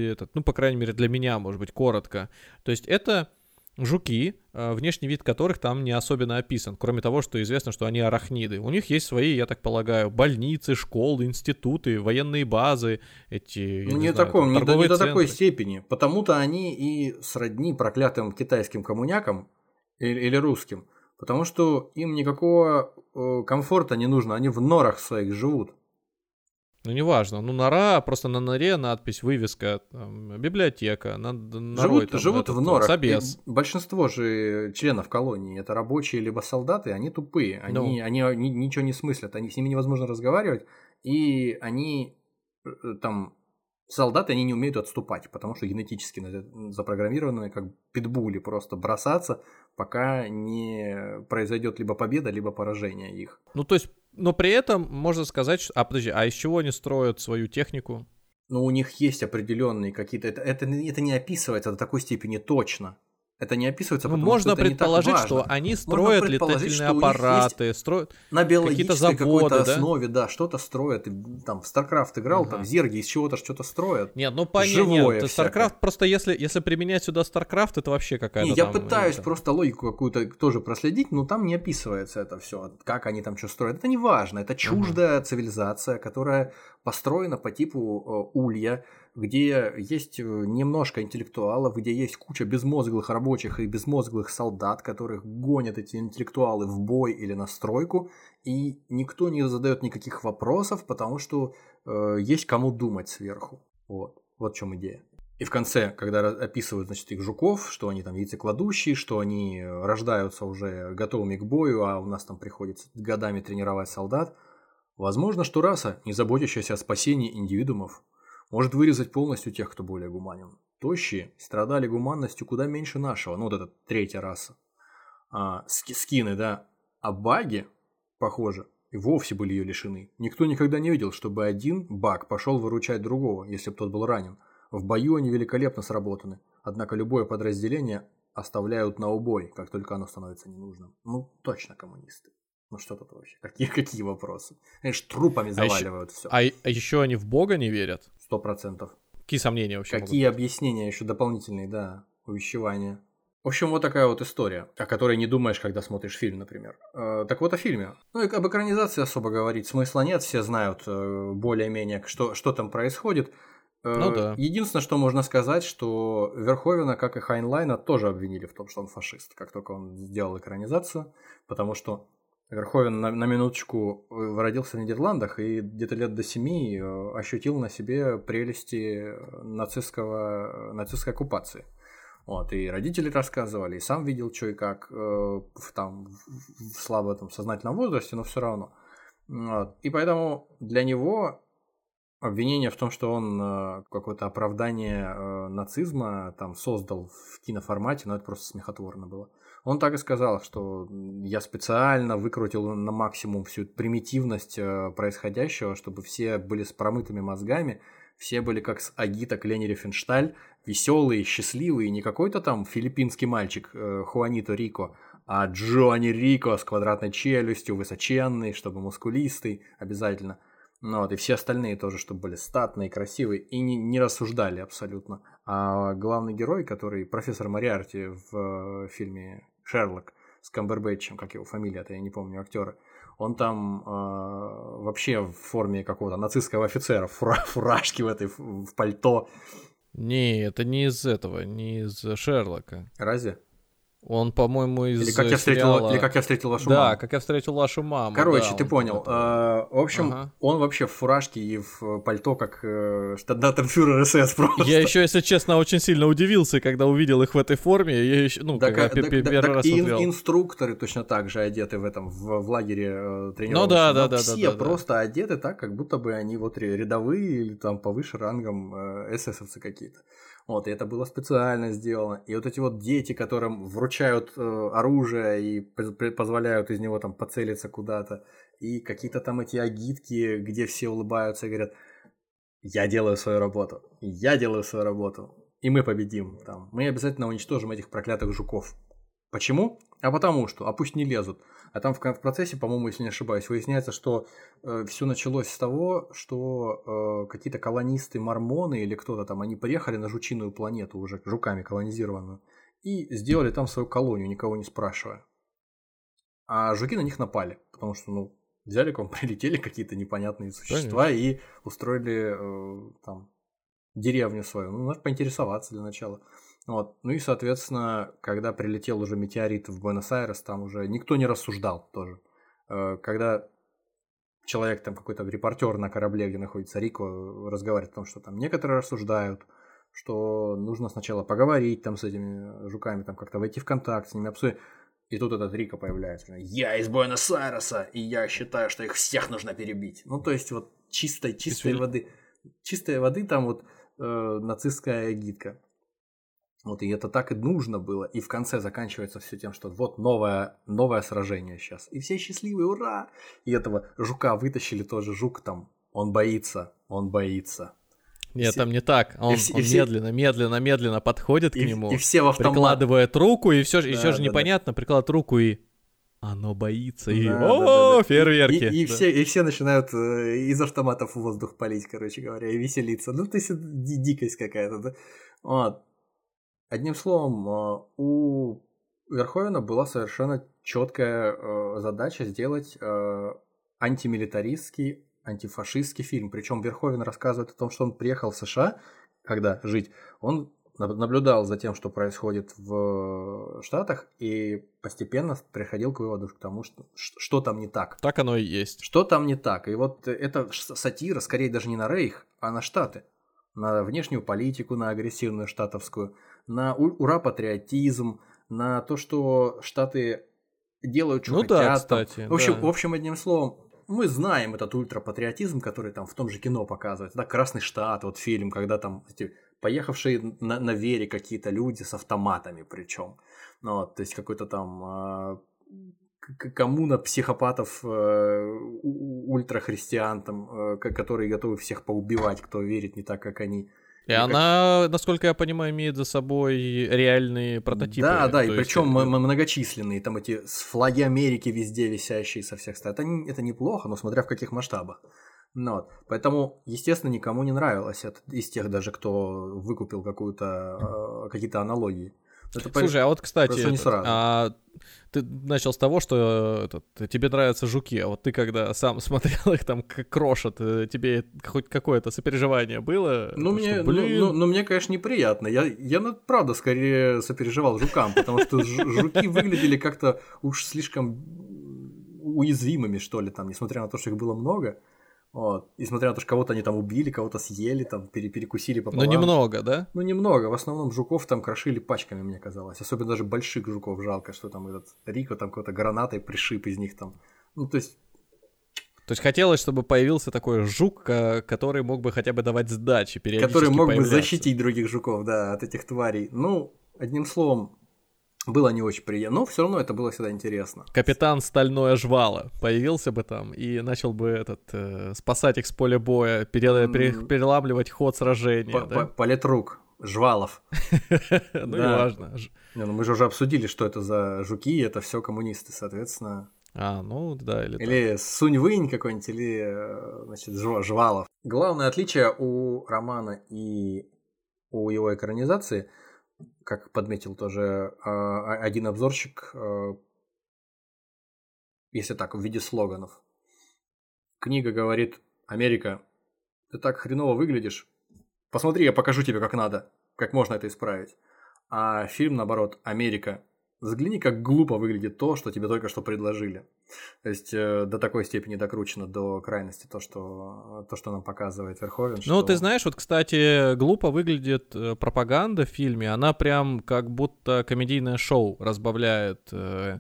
этот, ну, по крайней мере, для меня, может быть, коротко. То есть это жуки, э, внешний вид которых там не особенно описан, кроме того, что известно, что они арахниды. У них есть свои, я так полагаю, больницы, школы, институты, военные базы, эти... Ну, не, знаю, таком, не, до, не до такой степени. Потому-то они и сродни проклятым китайским коммунякам или, или русским. Потому что им никакого э, комфорта не нужно, они в норах своих живут. Ну, неважно. Ну, нора, просто на норе надпись, вывеска, там, библиотека. На, живут там, живут этот, в норах. Собес. большинство же членов колонии это рабочие либо солдаты, они тупые. Они, ну. они, они ничего не смыслят, они, с ними невозможно разговаривать. И они э, там солдаты, они не умеют отступать, потому что генетически запрограммированы как питбули просто бросаться, пока не произойдет либо победа, либо поражение их. Ну, то есть но при этом можно сказать, что... А, подожди, а из чего они строят свою технику? Ну, у них есть определенные какие-то... Это, это, это не описывается до такой степени точно. Это не описывается, ну, можно что предположить, что они строят летательные аппараты, строят на биологической какой-то да? основе, да, что-то строят. Там в StarCraft играл, ага. там зерги из чего-то что-то строят. Нет, ну понятно. Нет, StarCraft просто если если применять сюда StarCraft, это вообще какая-то. Не, я там, пытаюсь это... просто логику какую-то тоже проследить, но там не описывается это все, как они там что строят. Это не важно, это чуждая ага. цивилизация, которая построена по типу э, улья где есть э, немножко интеллектуалов, где есть куча безмозглых рабочих и безмозглых солдат, которых гонят эти интеллектуалы в бой или на стройку, и никто не задает никаких вопросов, потому что э, есть кому думать сверху. Вот, вот в чем идея. И в конце, когда описывают, значит, их жуков, что они там яйцекладущие, что они э, рождаются уже готовыми к бою, а у нас там приходится годами тренировать солдат, возможно, что раса, не заботящаяся о спасении индивидуумов, может вырезать полностью тех, кто более гуманен. Тощие страдали гуманностью куда меньше нашего, ну вот эта третья раса. А, ски скины, да. А баги, похоже, и вовсе были ее лишены. Никто никогда не видел, чтобы один баг пошел выручать другого, если бы тот был ранен. В бою они великолепно сработаны, однако любое подразделение оставляют на убой, как только оно становится ненужным. Ну, точно коммунисты. Ну что тут вообще? Какие, <laughs> какие вопросы? Знаешь, трупами заваливают а все. А, а еще они в Бога не верят? Сто процентов. Какие сомнения вообще? Какие объяснения еще дополнительные, да, увещевания. В общем, вот такая вот история, о которой не думаешь, когда смотришь фильм, например. Э, так вот о фильме. Ну и об экранизации особо говорить смысла нет, все знают э, более-менее, что, что там происходит. Э, ну да. Единственное, что можно сказать, что Верховина, как и Хайнлайна, тоже обвинили в том, что он фашист, как только он сделал экранизацию, потому что Верховен на, на минуточку родился в Нидерландах и где-то лет до семи ощутил на себе прелести нацистского, нацистской оккупации. Вот, и родители рассказывали, и сам видел, что и как э, там, в слабо там, сознательном возрасте, но все равно. Вот. И поэтому для него обвинение в том, что он э, какое-то оправдание э, нацизма там создал в киноформате, но это просто смехотворно было. Он так и сказал, что я специально выкрутил на максимум всю примитивность э, происходящего, чтобы все были с промытыми мозгами, все были как с Агита Клени Рифеншталь, веселые, счастливые, не какой-то там филиппинский мальчик э, Хуанито Рико, а Джонни Рико с квадратной челюстью, высоченный, чтобы мускулистый обязательно. Ну вот, и все остальные тоже, чтобы были статные, красивые и не, не рассуждали абсолютно. А главный герой, который профессор Мариарти в э, фильме «Шерлок» с Камбербэтчем, как его фамилия-то, я не помню, актера, он там э, вообще в форме какого-то нацистского офицера, фура, <laughs> фуражки в этой, в пальто. Не, это не из этого, не из Шерлока. Разве? Он, по-моему, из или как я встретил, сериала... Или как я встретил вашу да, маму. Да, как я встретил вашу маму. Короче, да, ты понял. А, в общем, ага. он вообще в фуражке и в пальто, как э, штандартенфюрер СС просто. Я еще, если честно, очень сильно удивился, когда увидел их в этой форме. Я еще, ну, так, когда так, первый так, раз и смотрел. инструкторы точно так же одеты в этом, в, в лагере э, тренировочном. Ну да, да, да. Все да, да, просто да. одеты так, как будто бы они вот рядовые или там повыше рангом э, эсэсовцы какие-то. Вот, и это было специально сделано. И вот эти вот дети, которым вручают э, оружие и позволяют из него там поцелиться куда-то, и какие-то там эти агитки, где все улыбаются и говорят, я делаю свою работу, я делаю свою работу, и мы победим там. Мы обязательно уничтожим этих проклятых жуков. Почему? А потому что, а пусть не лезут. А там в, в процессе, по-моему, если не ошибаюсь, выясняется, что э, все началось с того, что э, какие-то колонисты мормоны или кто-то там, они приехали на жучиную планету уже жуками колонизированную и сделали там свою колонию, никого не спрашивая. А жуки на них напали, потому что, ну, взяли к вам, <laughs> прилетели какие-то непонятные существа Конечно. и устроили э, там деревню свою. Ну, надо поинтересоваться для начала. Вот. Ну и, соответственно, когда прилетел уже метеорит в Буэнос-Айрес, там уже никто не рассуждал тоже. Э, когда человек, там какой-то репортер на корабле, где находится Рико, разговаривает о том, что там некоторые рассуждают, что нужно сначала поговорить там с этими жуками, там как-то войти в контакт с ними, обсудить. И тут этот Рико появляется. Я из Буэнос-Айреса, и я считаю, что их всех нужно перебить. Ну, то есть вот чистой, чистой воды. Чистой воды там вот э, нацистская гидка. Вот, и это так и нужно было. И в конце заканчивается все тем, что вот новое, новое сражение сейчас. И все счастливые, ура! И этого жука вытащили тоже. Жук там, он боится, он боится. Нет, все... там не так. Он, все, он все... медленно, медленно, медленно подходит и, к нему. И все в автомат. Прикладывает руку, и все, да, и все же да, непонятно, да. прикладывает руку и оно боится, и да, о, да, да. фейерверки. И, и, да. все, и все начинают э, из автоматов в воздух палить, короче говоря, и веселиться. Ну, то есть дикость какая-то, да? Вот. Одним словом, э, у Верховена была совершенно четкая э, задача сделать э, антимилитаристский, антифашистский фильм. Причем Верховен рассказывает о том, что он приехал в США, когда жить, он наблюдал за тем, что происходит в Штатах, и постепенно приходил к выводу к тому, что, что там не так. Так оно и есть. Что там не так. И вот эта сатира, скорее даже не на Рейх, а на Штаты. На внешнюю политику, на агрессивную штатовскую, на ура-патриотизм, на то, что Штаты делают, что ну хотят. Да, кстати, в, общем, да. в общем, одним словом, мы знаем этот ультрапатриотизм, который там в том же кино показывается. Да, Красный штат, вот фильм, когда там эти поехавшие на, на вере какие-то люди с автоматами причем. Ну, вот, то есть какой-то там э, коммуна психопатов э, ультрахристиан, там, э, которые готовы всех поубивать, кто верит не так, как они. И, и она, насколько я понимаю, имеет за собой реальные прототипы. Да, да, и причем многочисленные, там эти флаги Америки везде висящие со всех сторон. Это, это неплохо, но смотря в каких масштабах. Ну, вот. Поэтому, естественно, никому не нравилось это, из тех даже, кто выкупил какую-то, э, какие-то аналогии. Это Слушай, а вот, кстати, не этот, сразу. а, ты начал с того, что этот, тебе нравятся жуки, а вот ты когда сам <laughs> смотрел их там как крошат, тебе хоть какое-то сопереживание было? Ну, мне, что, блин... ну, ну, ну, мне, конечно, неприятно. Я, я, ну, правда, скорее сопереживал жукам, потому что жуки выглядели как-то уж слишком уязвимыми, что ли, там, несмотря на то, что их было много. Вот. И смотря на то, что кого-то они там убили, кого-то съели, там, пере перекусили пополам. Ну, немного, да? Ну, немного. В основном жуков там крошили пачками, мне казалось. Особенно даже больших жуков жалко, что там этот Рико там какой-то гранатой пришиб из них там. Ну, то есть то есть хотелось, чтобы появился такой жук, который мог бы хотя бы давать сдачи, периодически Который мог бы защитить других жуков, да, от этих тварей. Ну, одним словом, было не очень приятно, но все равно это было всегда интересно. Капитан Стальное Жвало появился бы там и начал бы этот э, спасать их с поля боя, пере, пере, переламливать ход сражения. По, да? Политрук, Жвалов. <laughs> Ну, неважно. Ну, мы же уже обсудили, что это за жуки, это все коммунисты, соответственно. А, ну да, или Или Сунь-Вынь какой-нибудь, или, э, значит, Жвалов. Главное отличие у романа и у его экранизации, как подметил тоже а, один обзорщик, э, если так, в виде слоганов. Книга говорит, Америка, ты так хреново выглядишь, посмотри, я покажу тебе, как надо, как можно это исправить. А фильм, наоборот, Америка, Взгляни, как глупо выглядит то, что тебе только что предложили. То есть э, до такой степени докручено до крайности то, что, то, что нам показывает Верховен. Ну, что... ты знаешь, вот, кстати, глупо выглядит э, пропаганда в фильме. Она прям как будто комедийное шоу разбавляет э,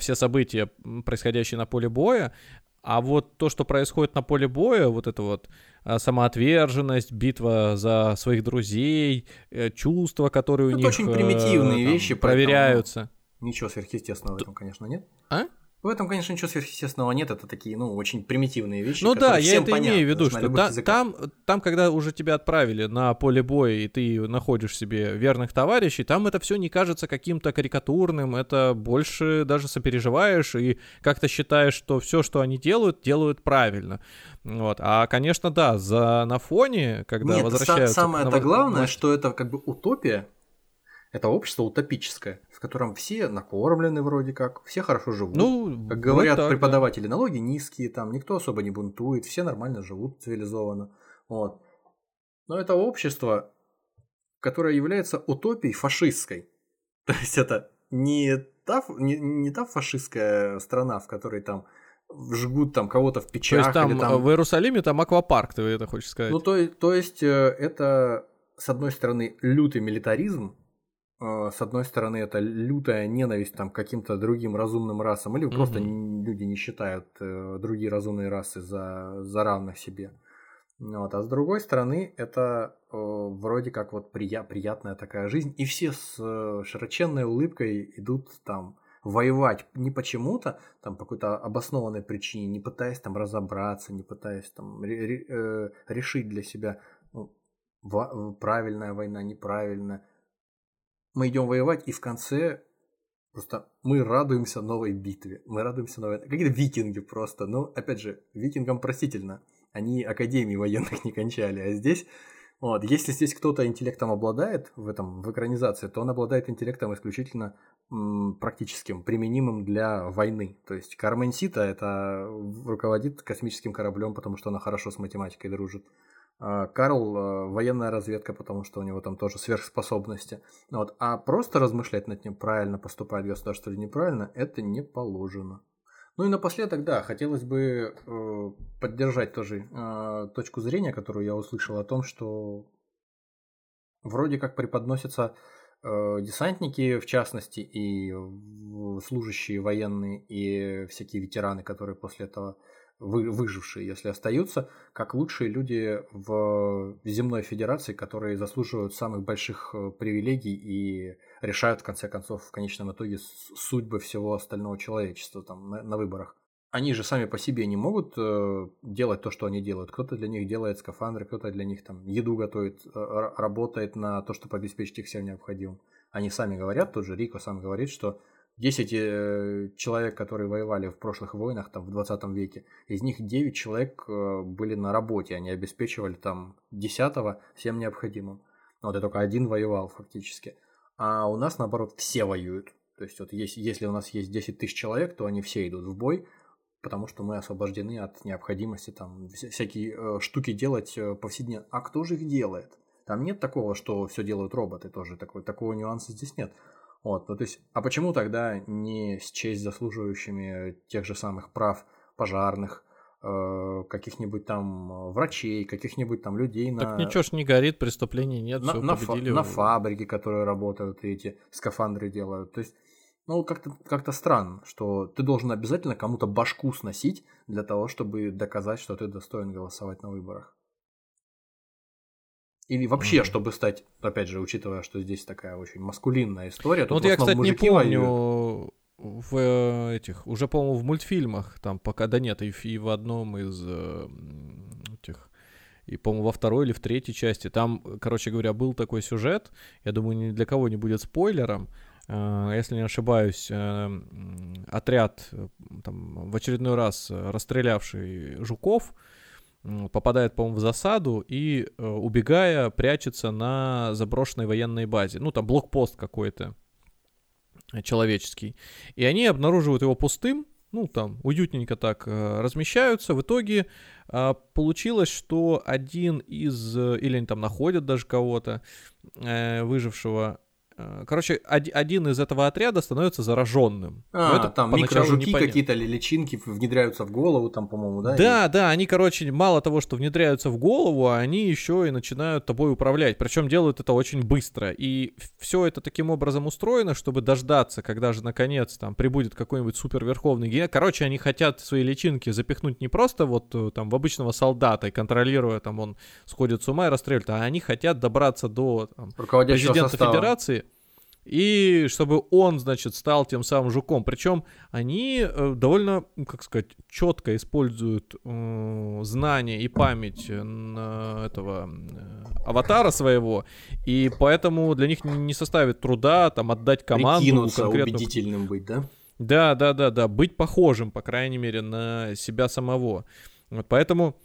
все события, происходящие на поле боя. А вот то, что происходит на поле боя, вот это вот а, самоотверженность, битва за своих друзей, э, чувства, которые у это них очень примитивные там, вещи, проверяются. Ничего сверхъестественного в этом, конечно, нет. А? В этом, конечно, ничего сверхъестественного нет, это такие, ну, очень примитивные вещи. Ну да, я это понятны, имею в виду, что та, там, там, когда уже тебя отправили на поле боя, и ты находишь себе верных товарищей, там это все не кажется каким-то карикатурным, это больше даже сопереживаешь и как-то считаешь, что все, что они делают, делают правильно. Вот. А, конечно, да, за, на фоне, когда Нет, возвращаются... самое-то главное, что это как бы утопия, это общество утопическое, в котором все накормлены вроде как, все хорошо живут. Ну, как говорят так, преподаватели, да. налоги низкие, там никто особо не бунтует, все нормально живут цивилизованно. Вот. Но это общество, которое является утопией фашистской. <laughs> То есть это не та, не, не та фашистская страна, в которой там жгут там кого-то в печах. То есть там, или там в Иерусалиме там аквапарк, ты это хочешь сказать? Ну, то, то есть э, это, с одной стороны, лютый милитаризм, с одной стороны, это лютая ненависть там, к каким-то другим разумным расам, или mm-hmm. просто люди не считают э, другие разумные расы за, за равных себе. Вот. А с другой стороны, это э, вроде как вот прия- приятная такая жизнь, и все с э, широченной улыбкой идут там воевать не почему-то, там по какой-то обоснованной причине, не пытаясь там разобраться, не пытаясь там ре- ре- решить для себя ну, правильная война, неправильная мы идем воевать, и в конце просто мы радуемся новой битве. Мы радуемся новой... Какие-то викинги просто. Ну, опять же, викингам простительно. Они академии военных <laughs> не кончали. А здесь... Вот, если здесь кто-то интеллектом обладает в этом, в экранизации, то он обладает интеллектом исключительно м, практическим, применимым для войны. То есть Кармен Сита это руководит космическим кораблем, потому что она хорошо с математикой дружит. А, Карл а, военная разведка, потому что у него там тоже сверхспособности. Вот. А просто размышлять над ним, правильно поступает государство или неправильно, это не положено. Ну и напоследок, да, хотелось бы э, поддержать тоже э, точку зрения, которую я услышал о том, что вроде как преподносятся э, десантники, в частности, и служащие военные, и всякие ветераны, которые после этого вы, выжившие, если остаются, как лучшие люди в земной федерации, которые заслуживают самых больших э, привилегий и решают, в конце концов, в конечном итоге судьбы всего остального человечества там, на, на выборах. Они же сами по себе не могут э, делать то, что они делают. Кто-то для них делает скафандры, кто-то для них там еду готовит, э, работает на то, чтобы обеспечить их всем необходимым. Они сами говорят, тот же Рико сам говорит, что 10 э, человек, которые воевали в прошлых войнах, там, в 20 веке, из них 9 человек э, были на работе, они обеспечивали там 10 всем необходимым. Вот, и только один воевал фактически. А у нас, наоборот, все воюют. То есть, вот если, если у нас есть 10 тысяч человек, то они все идут в бой, потому что мы освобождены от необходимости там всякие э, штуки делать э, повседневно. А кто же их делает? Там нет такого, что все делают роботы тоже, такой, такого нюанса здесь нет. Вот, ну, то есть, а почему тогда не счесть заслуживающими тех же самых прав пожарных, э, каких-нибудь там врачей, каких-нибудь там людей так на... ничего ж не горит, преступлений нет, на, на, фа- на фабрике, которые работают и эти скафандры делают. То есть, ну, как-то как странно, что ты должен обязательно кому-то башку сносить для того, чтобы доказать, что ты достоин голосовать на выборах. Или вообще, mm-hmm. чтобы стать, опять же, учитывая, что здесь такая очень маскулинная история. Ну, вот я, кстати, не помню воюют. в э, этих, уже, по-моему, в мультфильмах, там пока, да нет, и, и в одном из э, этих, и, по-моему, во второй или в третьей части, там, короче говоря, был такой сюжет, я думаю, ни для кого не будет спойлером, э, если не ошибаюсь, отряд, там, в очередной раз расстрелявший жуков, попадает, по-моему, в засаду и, э, убегая, прячется на заброшенной военной базе. Ну, там блокпост какой-то человеческий. И они обнаруживают его пустым, ну, там, уютненько так э, размещаются. В итоге э, получилось, что один из, или они там находят даже кого-то, выжившего, Э, короче, один из этого отряда становится зараженным. А, это там микрожуки какие-то личинки внедряются в голову, там, по-моему, да? Да, и... да, они, короче, мало того, что внедряются в голову, они еще и начинают тобой управлять. Причем делают это очень быстро. И все это таким образом устроено, чтобы дождаться, когда же наконец там прибудет какой-нибудь суперверховный гений. Короче, они хотят свои личинки запихнуть не просто вот э, там в обычного солдата и контролируя, там он сходит с ума и расстреливает, а они хотят добраться до там, президента состава. Федерации и чтобы он, значит, стал тем самым жуком. Причем они э, довольно, как сказать, четко используют э, знания и память на этого э, аватара своего, и поэтому для них не составит труда там отдать команду Прикинуться, конкретно... убедительным быть, да? Да, да, да, да, быть похожим, по крайней мере, на себя самого. Вот поэтому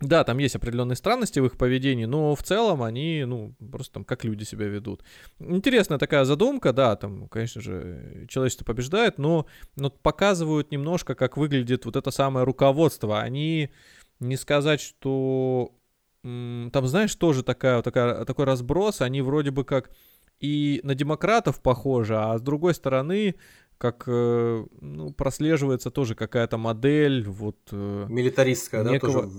да, там есть определенные странности в их поведении, но в целом они, ну, просто там как люди себя ведут. Интересная такая задумка, да, там, конечно же, человечество побеждает, но, но показывают немножко, как выглядит вот это самое руководство. Они, не сказать, что... Там, знаешь, тоже такая, такая, такой разброс, они вроде бы как и на демократов похожи, а с другой стороны как э, ну, прослеживается тоже какая-то модель вот э, милитаристская, некого... да, тоже.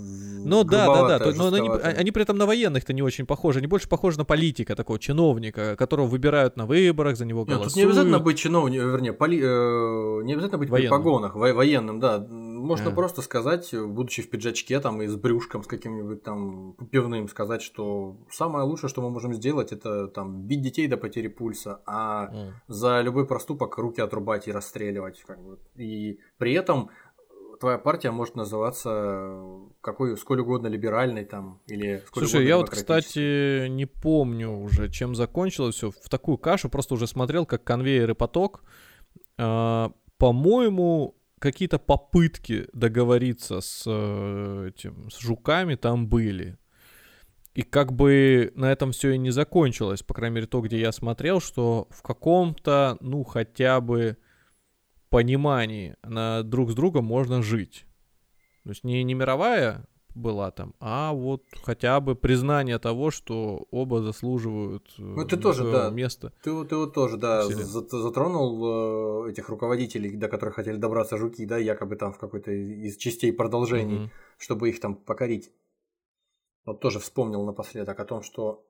Ну да, да, да, но, но они, они при этом на военных-то не очень похожи, они больше похожи на политика такого чиновника, которого выбирают на выборах, за него голосуют. Нет, тут не обязательно быть чиновником, вернее, поли... э, не обязательно быть военным. при погонах, во- военным, да. Можно а. просто сказать, будучи в пиджачке там и с брюшком с каким-нибудь там пивным, сказать, что самое лучшее, что мы можем сделать, это там бить детей до потери пульса, а, а. за любой проступок руки отрубать и расстреливать. Как бы. И при этом твоя партия может называться какой сколь угодно либеральной там или сколь Слушай, я вот, кстати, не помню уже, чем закончилось все. В такую кашу просто уже смотрел, как конвейер и поток. А, по-моему, какие-то попытки договориться с э, этим с жуками там были. И как бы на этом все и не закончилось, по крайней мере, то, где я смотрел, что в каком-то, ну, хотя бы понимании на друг с другом можно жить. То есть не, не мировая была там, а вот хотя бы признание того, что оба заслуживают э, ну, ты тоже, да. места. Ты, ты вот тоже, да, затронул э, этих руководителей, до которых хотели добраться жуки, да, якобы там в какой-то из частей продолжений, mm-hmm. чтобы их там покорить. Вот тоже вспомнил напоследок о том, что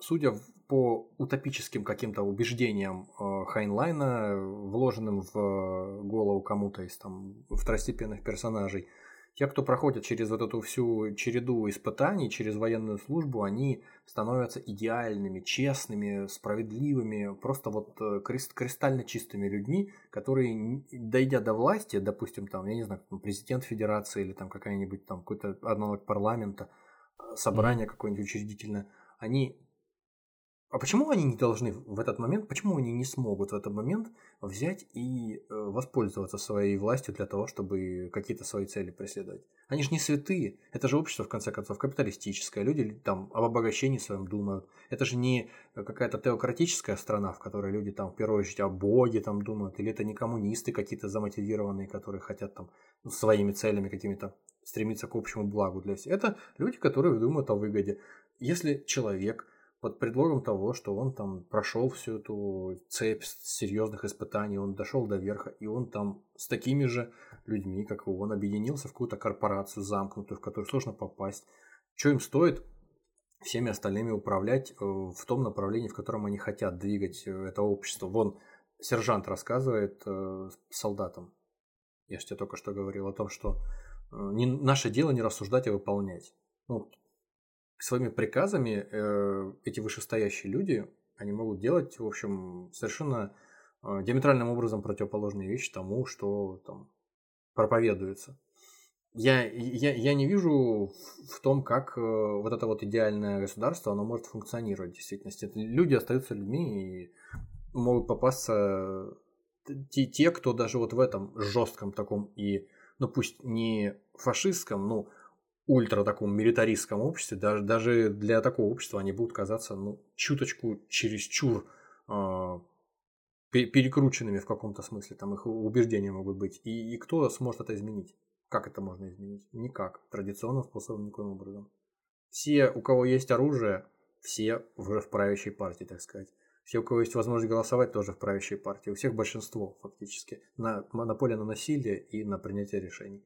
судя по утопическим каким-то убеждениям э, Хайнлайна, вложенным в голову кому-то из там второстепенных персонажей, те, кто проходят через вот эту всю череду испытаний, через военную службу, они становятся идеальными, честными, справедливыми, просто вот э, кристально чистыми людьми, которые, дойдя до власти, допустим, там, я не знаю, президент федерации или там какая-нибудь там какой-то аналог парламента, э, собрание mm-hmm. какое-нибудь учредительное, они а почему они не должны в этот момент, почему они не смогут в этот момент взять и э, воспользоваться своей властью для того, чтобы какие-то свои цели преследовать? Они же не святые. Это же общество, в конце концов, капиталистическое. Люди там об обогащении своем думают. Это же не какая-то теократическая страна, в которой люди там в первую очередь о Боге там думают. Или это не коммунисты какие-то замотивированные, которые хотят там своими целями какими-то стремиться к общему благу для всех. Это люди, которые думают о выгоде. Если человек под предлогом того, что он там прошел всю эту цепь серьезных испытаний, он дошел до верха, и он там с такими же людьми, как и он, объединился в какую-то корпорацию замкнутую, в которую сложно попасть. Что им стоит всеми остальными управлять э, в том направлении, в котором они хотят двигать э, это общество? Вон, сержант рассказывает э, солдатам, я же тебе только что говорил о том, что не, наше дело не рассуждать, а выполнять. Ну, своими приказами э, эти вышестоящие люди, они могут делать, в общем, совершенно э, диаметральным образом противоположные вещи тому, что там проповедуется. Я, я, я не вижу в том, как э, вот это вот идеальное государство, оно может функционировать в действительности. Люди остаются людьми и могут попасться те, те, кто даже вот в этом жестком таком и, ну пусть не фашистском, но ультра таком милитаристском обществе, даже, даже для такого общества они будут казаться ну, чуточку чересчур э, перекрученными в каком-то смысле, там их убеждения могут быть. И, и кто сможет это изменить? Как это можно изменить? Никак. Традиционным способом никоим образом. Все, у кого есть оружие, все уже в правящей партии, так сказать. Все, у кого есть возможность голосовать, тоже в правящей партии. У всех большинство, фактически. На монополия на насилие и на принятие решений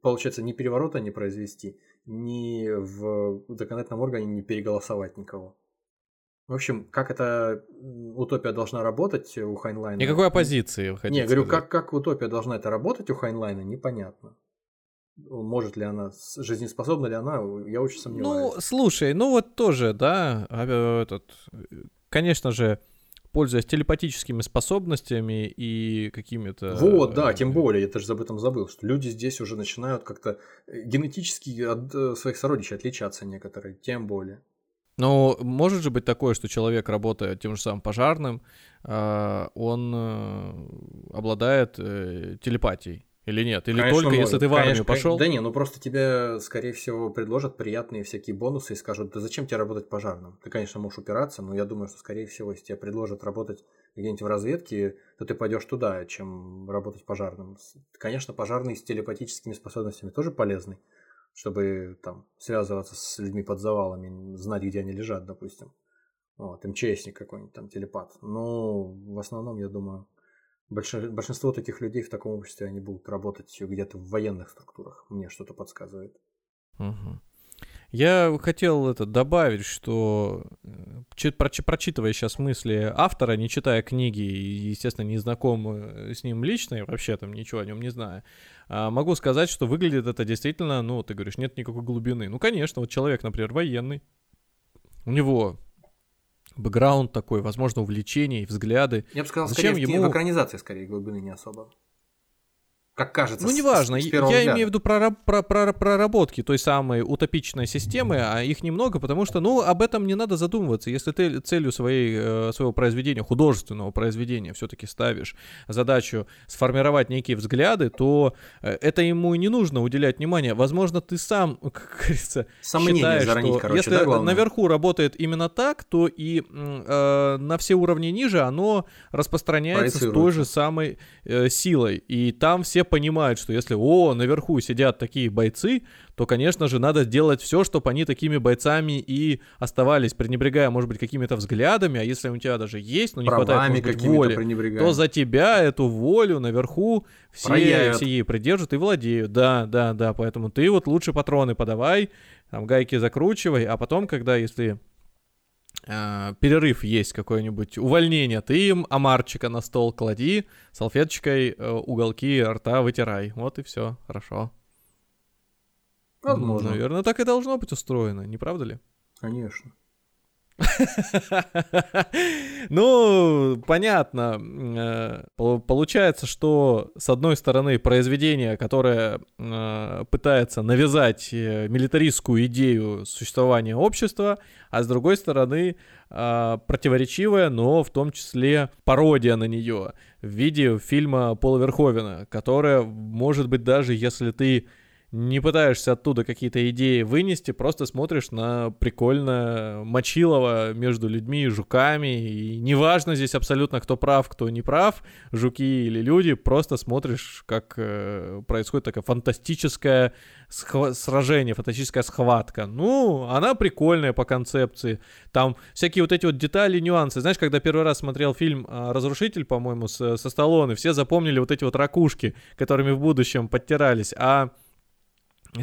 получается, ни переворота не произвести, ни в законодательном органе не переголосовать никого. В общем, как эта утопия должна работать у Хайнлайна? Никакой оппозиции, вы Не, говорю, как, как утопия должна это работать у Хайнлайна, непонятно. Может ли она, жизнеспособна ли она, я очень сомневаюсь. Ну, слушай, ну вот тоже, да, а, этот, конечно же, пользуясь телепатическими способностями и какими-то... Вот, да, тем более, я даже об этом забыл, что люди здесь уже начинают как-то э, генетически от э, своих сородичей отличаться некоторые, тем более. Но может же быть такое, что человек, работая тем же самым пожарным, он э, обладает телепатией. Или нет? Или конечно, только может. если ты в армию конечно, пошел? Да не, ну просто тебе, скорее всего, предложат приятные всякие бонусы и скажут, да зачем тебе работать пожарным? Ты, конечно, можешь упираться, но я думаю, что, скорее всего, если тебе предложат работать где-нибудь в разведке, то ты пойдешь туда, чем работать пожарным. Конечно, пожарный с телепатическими способностями тоже полезный, чтобы там связываться с людьми под завалами, знать, где они лежат, допустим. Вот, МЧСник какой-нибудь там, телепат. Но в основном, я думаю, большинство таких людей в таком обществе, они будут работать где-то в военных структурах. Мне что-то подсказывает. Угу. Я хотел это добавить, что э, прочитывая сейчас мысли автора, не читая книги и, естественно, не знаком э, с ним лично, и вообще там ничего о нем не знаю, а, могу сказать, что выглядит это действительно, ну, ты говоришь, нет никакой глубины. Ну, конечно, вот человек, например, военный, у него бэкграунд такой, возможно, увлечения и взгляды. Я бы сказал, Зачем скорее, ему... в экранизации скорее глубины не особо как кажется. Ну, неважно, с, с я взгляда. имею в виду про, про, про, проработки той самой утопичной системы, а их немного, потому что, ну, об этом не надо задумываться. Если ты целью своей, э, своего произведения, художественного произведения, все-таки ставишь задачу сформировать некие взгляды, то э, это ему и не нужно уделять внимание. Возможно, ты сам, <laughs> как говорится, Сомнение считаешь, заронить, что короче, если да, наверху работает именно так, то и э, на все уровни ниже оно распространяется с той же самой э, силой. И там все понимают, что если, о, наверху сидят такие бойцы, то, конечно же, надо сделать все, чтобы они такими бойцами и оставались, пренебрегая, может быть, какими-то взглядами, а если у тебя даже есть, но не Правами хватает, может быть, воли, то за тебя эту волю наверху все, все ей придержат и владеют. Да, да, да, поэтому ты вот лучше патроны подавай, там гайки закручивай, а потом, когда, если э, перерыв есть какое-нибудь увольнение, ты им омарчика на стол клади, салфеточкой э, уголки рта вытирай. Вот и все, хорошо. Возможно. Наверное, так и должно быть устроено, не правда ли? Конечно. <laughs> Ну, понятно. Э, получается, что с одной стороны произведение, которое э, пытается навязать э, милитаристскую идею существования общества, а с другой стороны противоречивое, но в том числе пародия на нее в виде фильма Пола Верховена, которая, может быть, даже если ты не пытаешься оттуда какие-то идеи вынести, просто смотришь на прикольно мочилово между людьми и жуками, и неважно здесь абсолютно, кто прав, кто не прав, жуки или люди, просто смотришь, как э, происходит такая фантастическая сражение, фантастическая схватка. Ну, она прикольная по концепции. Там всякие вот эти вот детали, нюансы. Знаешь, когда первый раз смотрел фильм а, «Разрушитель», по-моему, с, со Сталлоне, все запомнили вот эти вот ракушки, которыми в будущем подтирались. А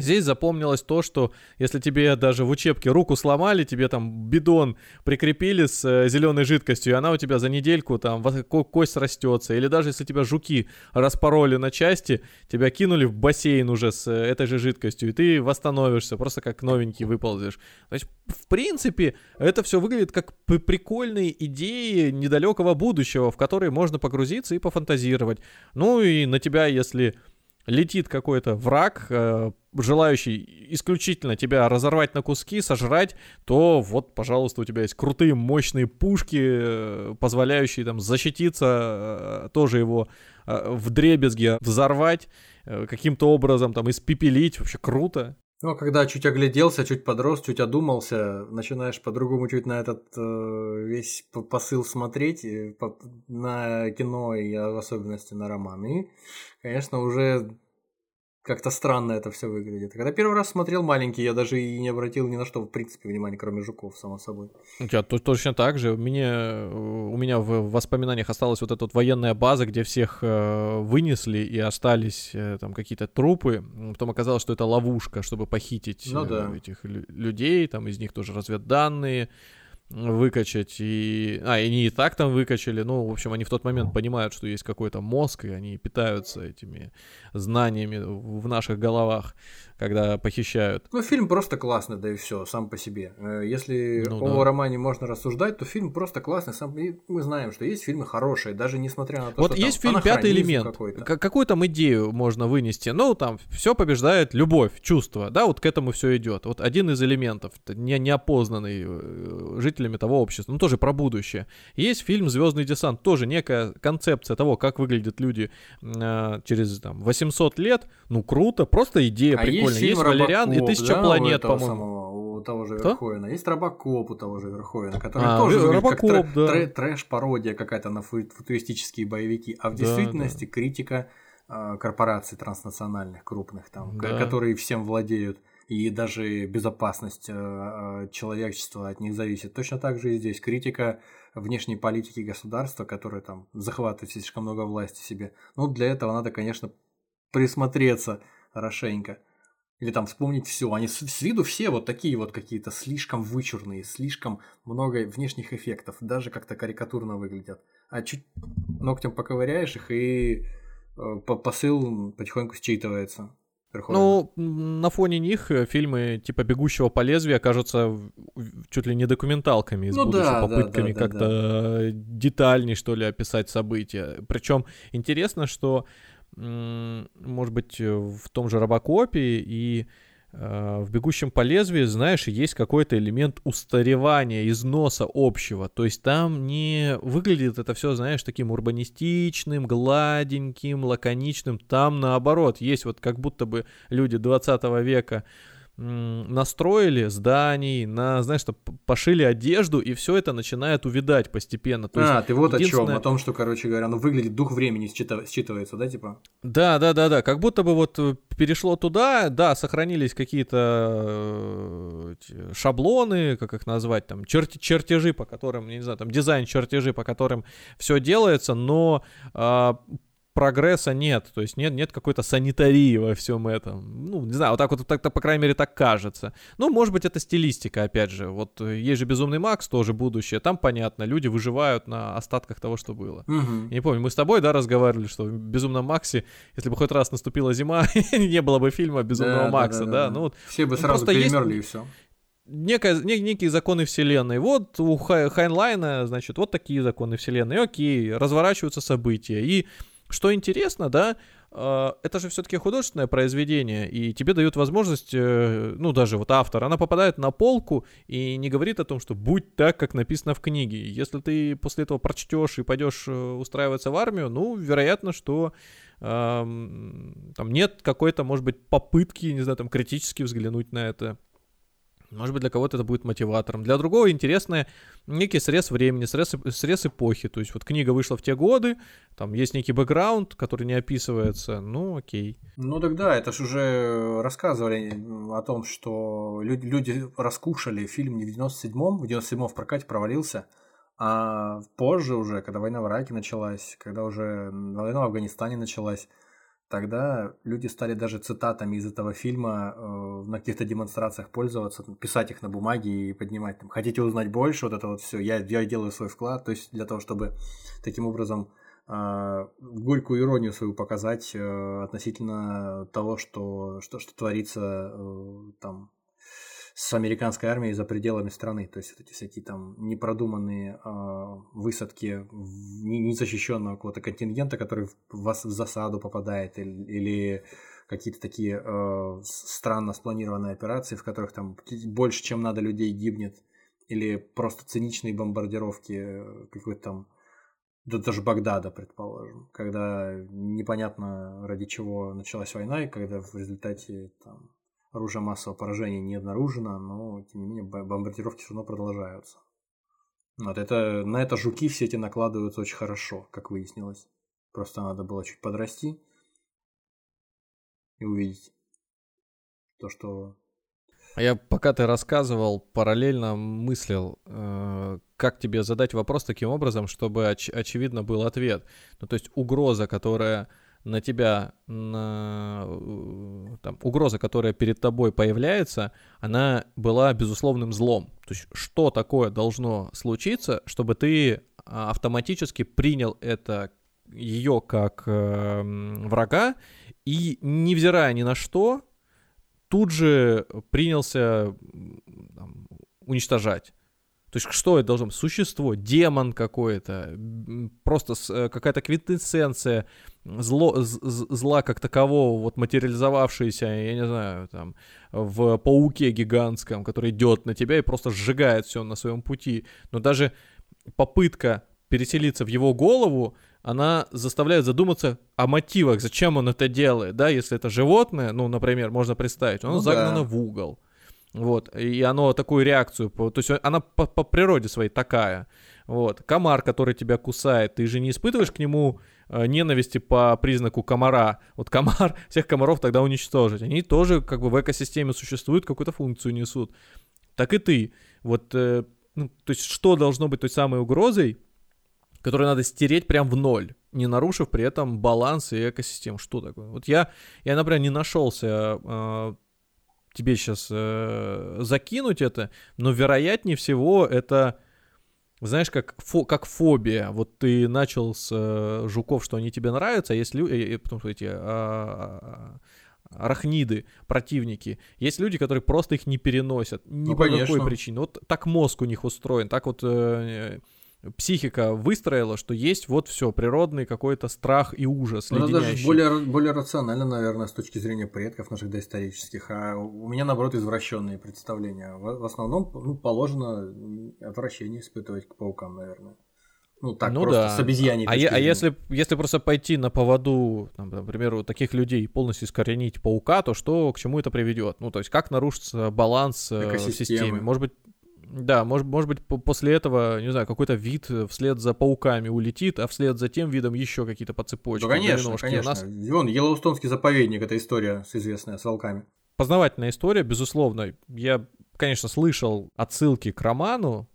Здесь запомнилось то, что если тебе даже в учебке руку сломали, тебе там бидон прикрепили с э, зеленой жидкостью, и она у тебя за недельку там кость растется, или даже если тебя жуки распороли на части, тебя кинули в бассейн уже с э, этой же жидкостью, и ты восстановишься, просто как новенький выползешь. То есть, в принципе, это все выглядит как прикольные идеи недалекого будущего, в которые можно погрузиться и пофантазировать. Ну и на тебя, если летит какой-то враг, э, желающий исключительно тебя разорвать на куски, сожрать, то вот, пожалуйста, у тебя есть крутые, мощные пушки, э, позволяющие там защититься, э, тоже его в дребезге взорвать, каким-то образом там испепелить, вообще круто. А когда чуть огляделся, чуть подрос, чуть одумался, начинаешь по-другому чуть на этот э, весь посыл смотреть, по, на кино и в особенности на роман. И, конечно, уже как-то странно это все выглядит. Когда первый раз смотрел маленький, я даже и не обратил ни на что, в принципе, внимания, кроме жуков, само собой. Я то, точно так же. У меня, у меня в воспоминаниях осталась вот эта вот военная база, где всех э, вынесли и остались э, там какие-то трупы. Потом оказалось, что это ловушка, чтобы похитить ну, да. э, этих людей. Там из них тоже разведданные выкачать и... А, и они и так там выкачали, ну, в общем, они в тот момент понимают, что есть какой-то мозг, и они питаются этими знаниями в наших головах когда похищают. Ну, фильм просто классный, да и все, сам по себе. Э, если ну, о да. романе можно рассуждать, то фильм просто классный. Сам... И мы знаем, что есть фильмы хорошие, даже несмотря на то, вот что есть фильм «Пятый элемент». Какой-то. какую там идею можно вынести? Ну, там все побеждает любовь, чувство, да, вот к этому все идет. Вот один из элементов, не, неопознанный э, жителями того общества, ну, тоже про будущее. Есть фильм «Звездный десант», тоже некая концепция того, как выглядят люди э, через там 800 лет. Ну, круто, просто идея а прикольная. Есть, есть Валериан и Тысяча да, планет, по-моему. у того же Кто? Верховена. Есть Робокоп у того же Верховена, который а, тоже Робокоп, как да. трэ- трэш-пародия какая-то на футуристические боевики. А в действительности да, да. критика э, корпораций транснациональных, крупных, там, да. которые всем владеют. И даже безопасность э, человечества от них зависит. Точно так же и здесь критика внешней политики государства, которое там захватывает слишком много власти себе. Ну, для этого надо, конечно, присмотреться хорошенько. Или там вспомнить все. Они с, с виду все вот такие вот какие-то слишком вычурные, слишком много внешних эффектов, даже как-то карикатурно выглядят. А чуть ногтем поковыряешь их, и э, посыл потихоньку считывается. Ну, на фоне них э, фильмы типа «Бегущего по лезвию» кажутся чуть ли не документалками с ну, будущими да, попытками да, да, как-то да, да. детальней, что ли, описать события. Причем интересно, что может быть, э, в том же Робокопе и э, в «Бегущем по лезвию», знаешь, есть какой-то элемент устаревания, износа общего. То есть там не выглядит это все, знаешь, таким урбанистичным, гладеньким, лаконичным. Там наоборот, есть вот как будто бы люди 20 века настроили зданий, на, знаешь, что пошили одежду, и все это начинает увидать постепенно. То а, есть, ты вот единственное... о чем, о том, что, короче говоря, ну выглядит дух времени считывается, да, типа? Да, да, да, да, как будто бы вот э, перешло туда, да, сохранились какие-то э, шаблоны, как их назвать, там, черти чертежи, по которым, не знаю, там, дизайн чертежи, по которым все делается, но а, прогресса нет, то есть нет, нет какой-то санитарии во всем этом. Ну, не знаю, вот так вот, так, так, по крайней мере, так кажется. Ну, может быть, это стилистика, опять же. Вот э, есть же Безумный Макс, тоже будущее. Там понятно, люди выживают на остатках того, что было. Угу. не помню, мы с тобой, да, разговаривали, что в Безумном Максе, если бы хоть раз наступила зима, <laughs> не было бы фильма Безумного да, Макса, да, да, да. Ну, вот, Все бы сразу перемерли есть... и все некая, не, некие законы вселенной. Вот у Хайнлайна, значит, вот такие законы вселенной. Окей, разворачиваются события. И что интересно, да, э, это же все-таки художественное произведение, и тебе дают возможность, э, ну, даже вот автор, она попадает на полку и не говорит о том, что будь так, как написано в книге. Если ты после этого прочтешь и пойдешь э, устраиваться в армию, ну, вероятно, что там нет какой-то, может быть, попытки, не знаю, там критически взглянуть на это. Может быть, для кого-то это будет мотиватором. Для другого интересное некий срез времени, срез, срез эпохи. То есть вот книга вышла в те годы, там есть некий бэкграунд, который не описывается, ну окей. Ну тогда это же уже рассказывали о том, что люди, люди раскушали фильм не в 97-м, в 97-м в прокате провалился, а позже уже, когда война в Ираке началась, когда уже война в Афганистане началась, Тогда люди стали даже цитатами из этого фильма э, на каких-то демонстрациях пользоваться, писать их на бумаге и поднимать. Там, Хотите узнать больше, вот это вот все, я, я делаю свой вклад, то есть для того, чтобы таким образом э, горькую иронию свою показать э, относительно того, что, что, что творится э, там с американской армией за пределами страны. То есть вот эти всякие там непродуманные э, высадки незащищенного какого-то контингента, который в, вас в засаду попадает, или, или какие-то такие э, странно спланированные операции, в которых там больше, чем надо людей гибнет, или просто циничные бомбардировки э, какой-то там да даже Багдада, предположим, когда непонятно ради чего началась война, и когда в результате там оружия массового поражения не обнаружено, но тем не менее бомбардировки все равно продолжаются. Вот это, на это жуки все эти накладываются очень хорошо, как выяснилось. Просто надо было чуть подрасти и увидеть то, что... А я пока ты рассказывал, параллельно мыслил, э, как тебе задать вопрос таким образом, чтобы оч- очевидно был ответ. Ну, то есть угроза, которая на тебя, на, э, там, угроза, которая перед тобой появляется, она была безусловным злом. То есть что такое должно случиться, чтобы ты а, автоматически принял это ее как э, врага и, невзирая ни на что, тут же принялся там, уничтожать. То есть что это должно быть? Существо, демон какой-то, просто э, какая-то квинтэссенция зло, зла как такового, вот материализовавшееся, я не знаю, там, в пауке гигантском, который идет на тебя и просто сжигает все на своем пути. Но даже попытка переселиться в его голову, она заставляет задуматься о мотивах, зачем он это делает, да, если это животное, ну, например, можно представить, оно ну, загнано да. в угол, вот, и оно такую реакцию, то есть она по, по природе своей такая, вот, комар, который тебя кусает, ты же не испытываешь к нему э, ненависти по признаку комара, вот комар, <laughs> всех комаров тогда уничтожить, они тоже как бы в экосистеме существуют, какую-то функцию несут, так и ты, вот, э, ну, то есть что должно быть той самой угрозой, которую надо стереть прям в ноль, не нарушив при этом баланс и экосистему. Что такое? Вот я, я например, не нашелся э, тебе сейчас э, закинуть это, но вероятнее всего это, знаешь, как, фо, как фобия. Вот ты начал с э, жуков, что они тебе нравятся, а если... Э, э, потому что эти... А, арахниды, противники. Есть люди, которые просто их не переносят. Ни ну, по конечно. какой причине. Вот так мозг у них устроен, так вот э, психика выстроила, что есть вот все, природный какой-то страх и ужас ну, даже более, более рационально, наверное, с точки зрения предков наших доисторических, а у меня, наоборот, извращенные представления. В, в основном ну, положено отвращение испытывать к паукам, наверное. Ну, так, ну, просто да. с обезьяней. А, а если, если просто пойти на поводу, там, например, у таких людей полностью искоренить паука, то что, к чему это приведет? Ну, то есть, как нарушится баланс э, в системе? Может быть, да, может, может быть, после этого, не знаю, какой-то вид вслед за пауками улетит, а вслед за тем видом еще какие-то по цепочке. Ну, конечно, конечно. Нас... Вон, Йеллоустонский заповедник, это история с известная, с волками. Познавательная история, безусловно. Я, конечно, слышал отсылки к роману,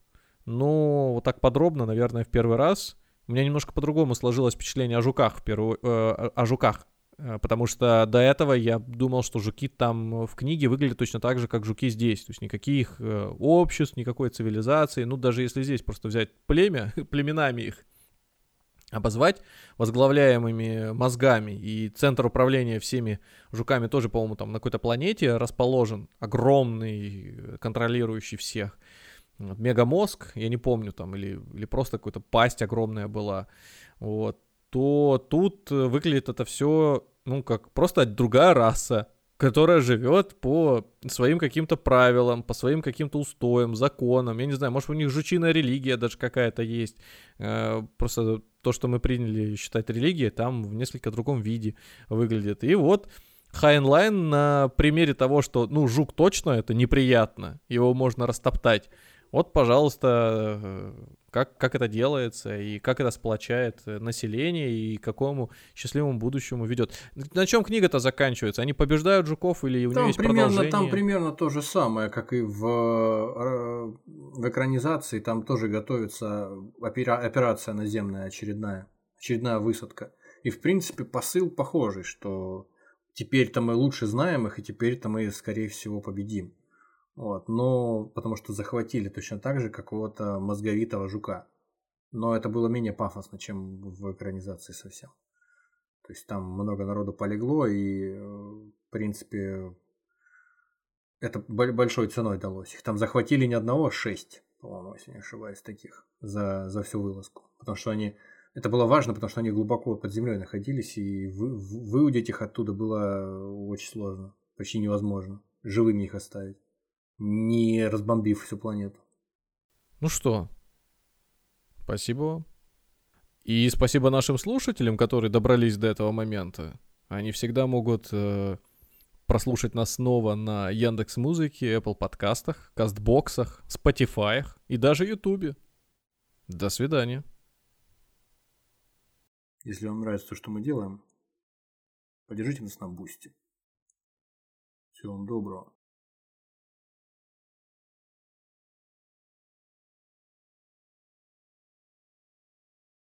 но вот так подробно, наверное, в первый раз. У меня немножко по-другому сложилось впечатление о жуках в первую, э, о жуках Э, потому что до этого я думал, что жуки там в книге выглядят точно так же, как жуки здесь. То есть никаких э, обществ, никакой цивилизации. Ну, даже если здесь просто взять племя, <laughs> племенами их обозвать, возглавляемыми мозгами, и центр управления всеми жуками тоже, по-моему, там на какой-то планете расположен, огромный, контролирующий всех. Вот, мегамозг, я не помню, там, или, или просто какая-то пасть огромная была, вот, то тут выглядит это все ну, как просто другая раса, которая живет по своим каким-то правилам, по своим каким-то устоям, законам. Я не знаю, может, у них жучиная религия даже какая-то есть. Э, просто то, что мы приняли считать религией, там в несколько другом виде выглядит. И вот Хайнлайн на примере того, что, ну, жук точно это неприятно, его можно растоптать. Вот, пожалуйста, э, как, как это делается и как это сплочает э, население и к какому счастливому будущему ведет. На чем книга-то заканчивается? Они побеждают жуков или у там нее есть примерно, продолжение? Там примерно то же самое, как и в, э, в экранизации. Там тоже готовится операция наземная очередная, очередная высадка. И в принципе посыл похожий, что теперь-то мы лучше знаем их, и теперь-то мы, скорее всего, победим. Вот, но потому что захватили точно так же какого-то мозговитого жука. Но это было менее пафосно, чем в экранизации совсем. То есть там много народу полегло, и, в принципе, это большой ценой далось. Их там захватили не одного, а шесть, по-моему, если не ошибаюсь, таких за, за всю вылазку. Потому что они... Это было важно, потому что они глубоко под землей находились, и вы, выудить их оттуда было очень сложно. Почти невозможно. Живыми их оставить не разбомбив всю планету. Ну что, спасибо вам. И спасибо нашим слушателям, которые добрались до этого момента. Они всегда могут э, прослушать нас снова на Яндекс Музыке, Apple подкастах, Кастбоксах, Spotify и даже Ютубе. До свидания. Если вам нравится то, что мы делаем, поддержите нас на бусте. Всего вам доброго.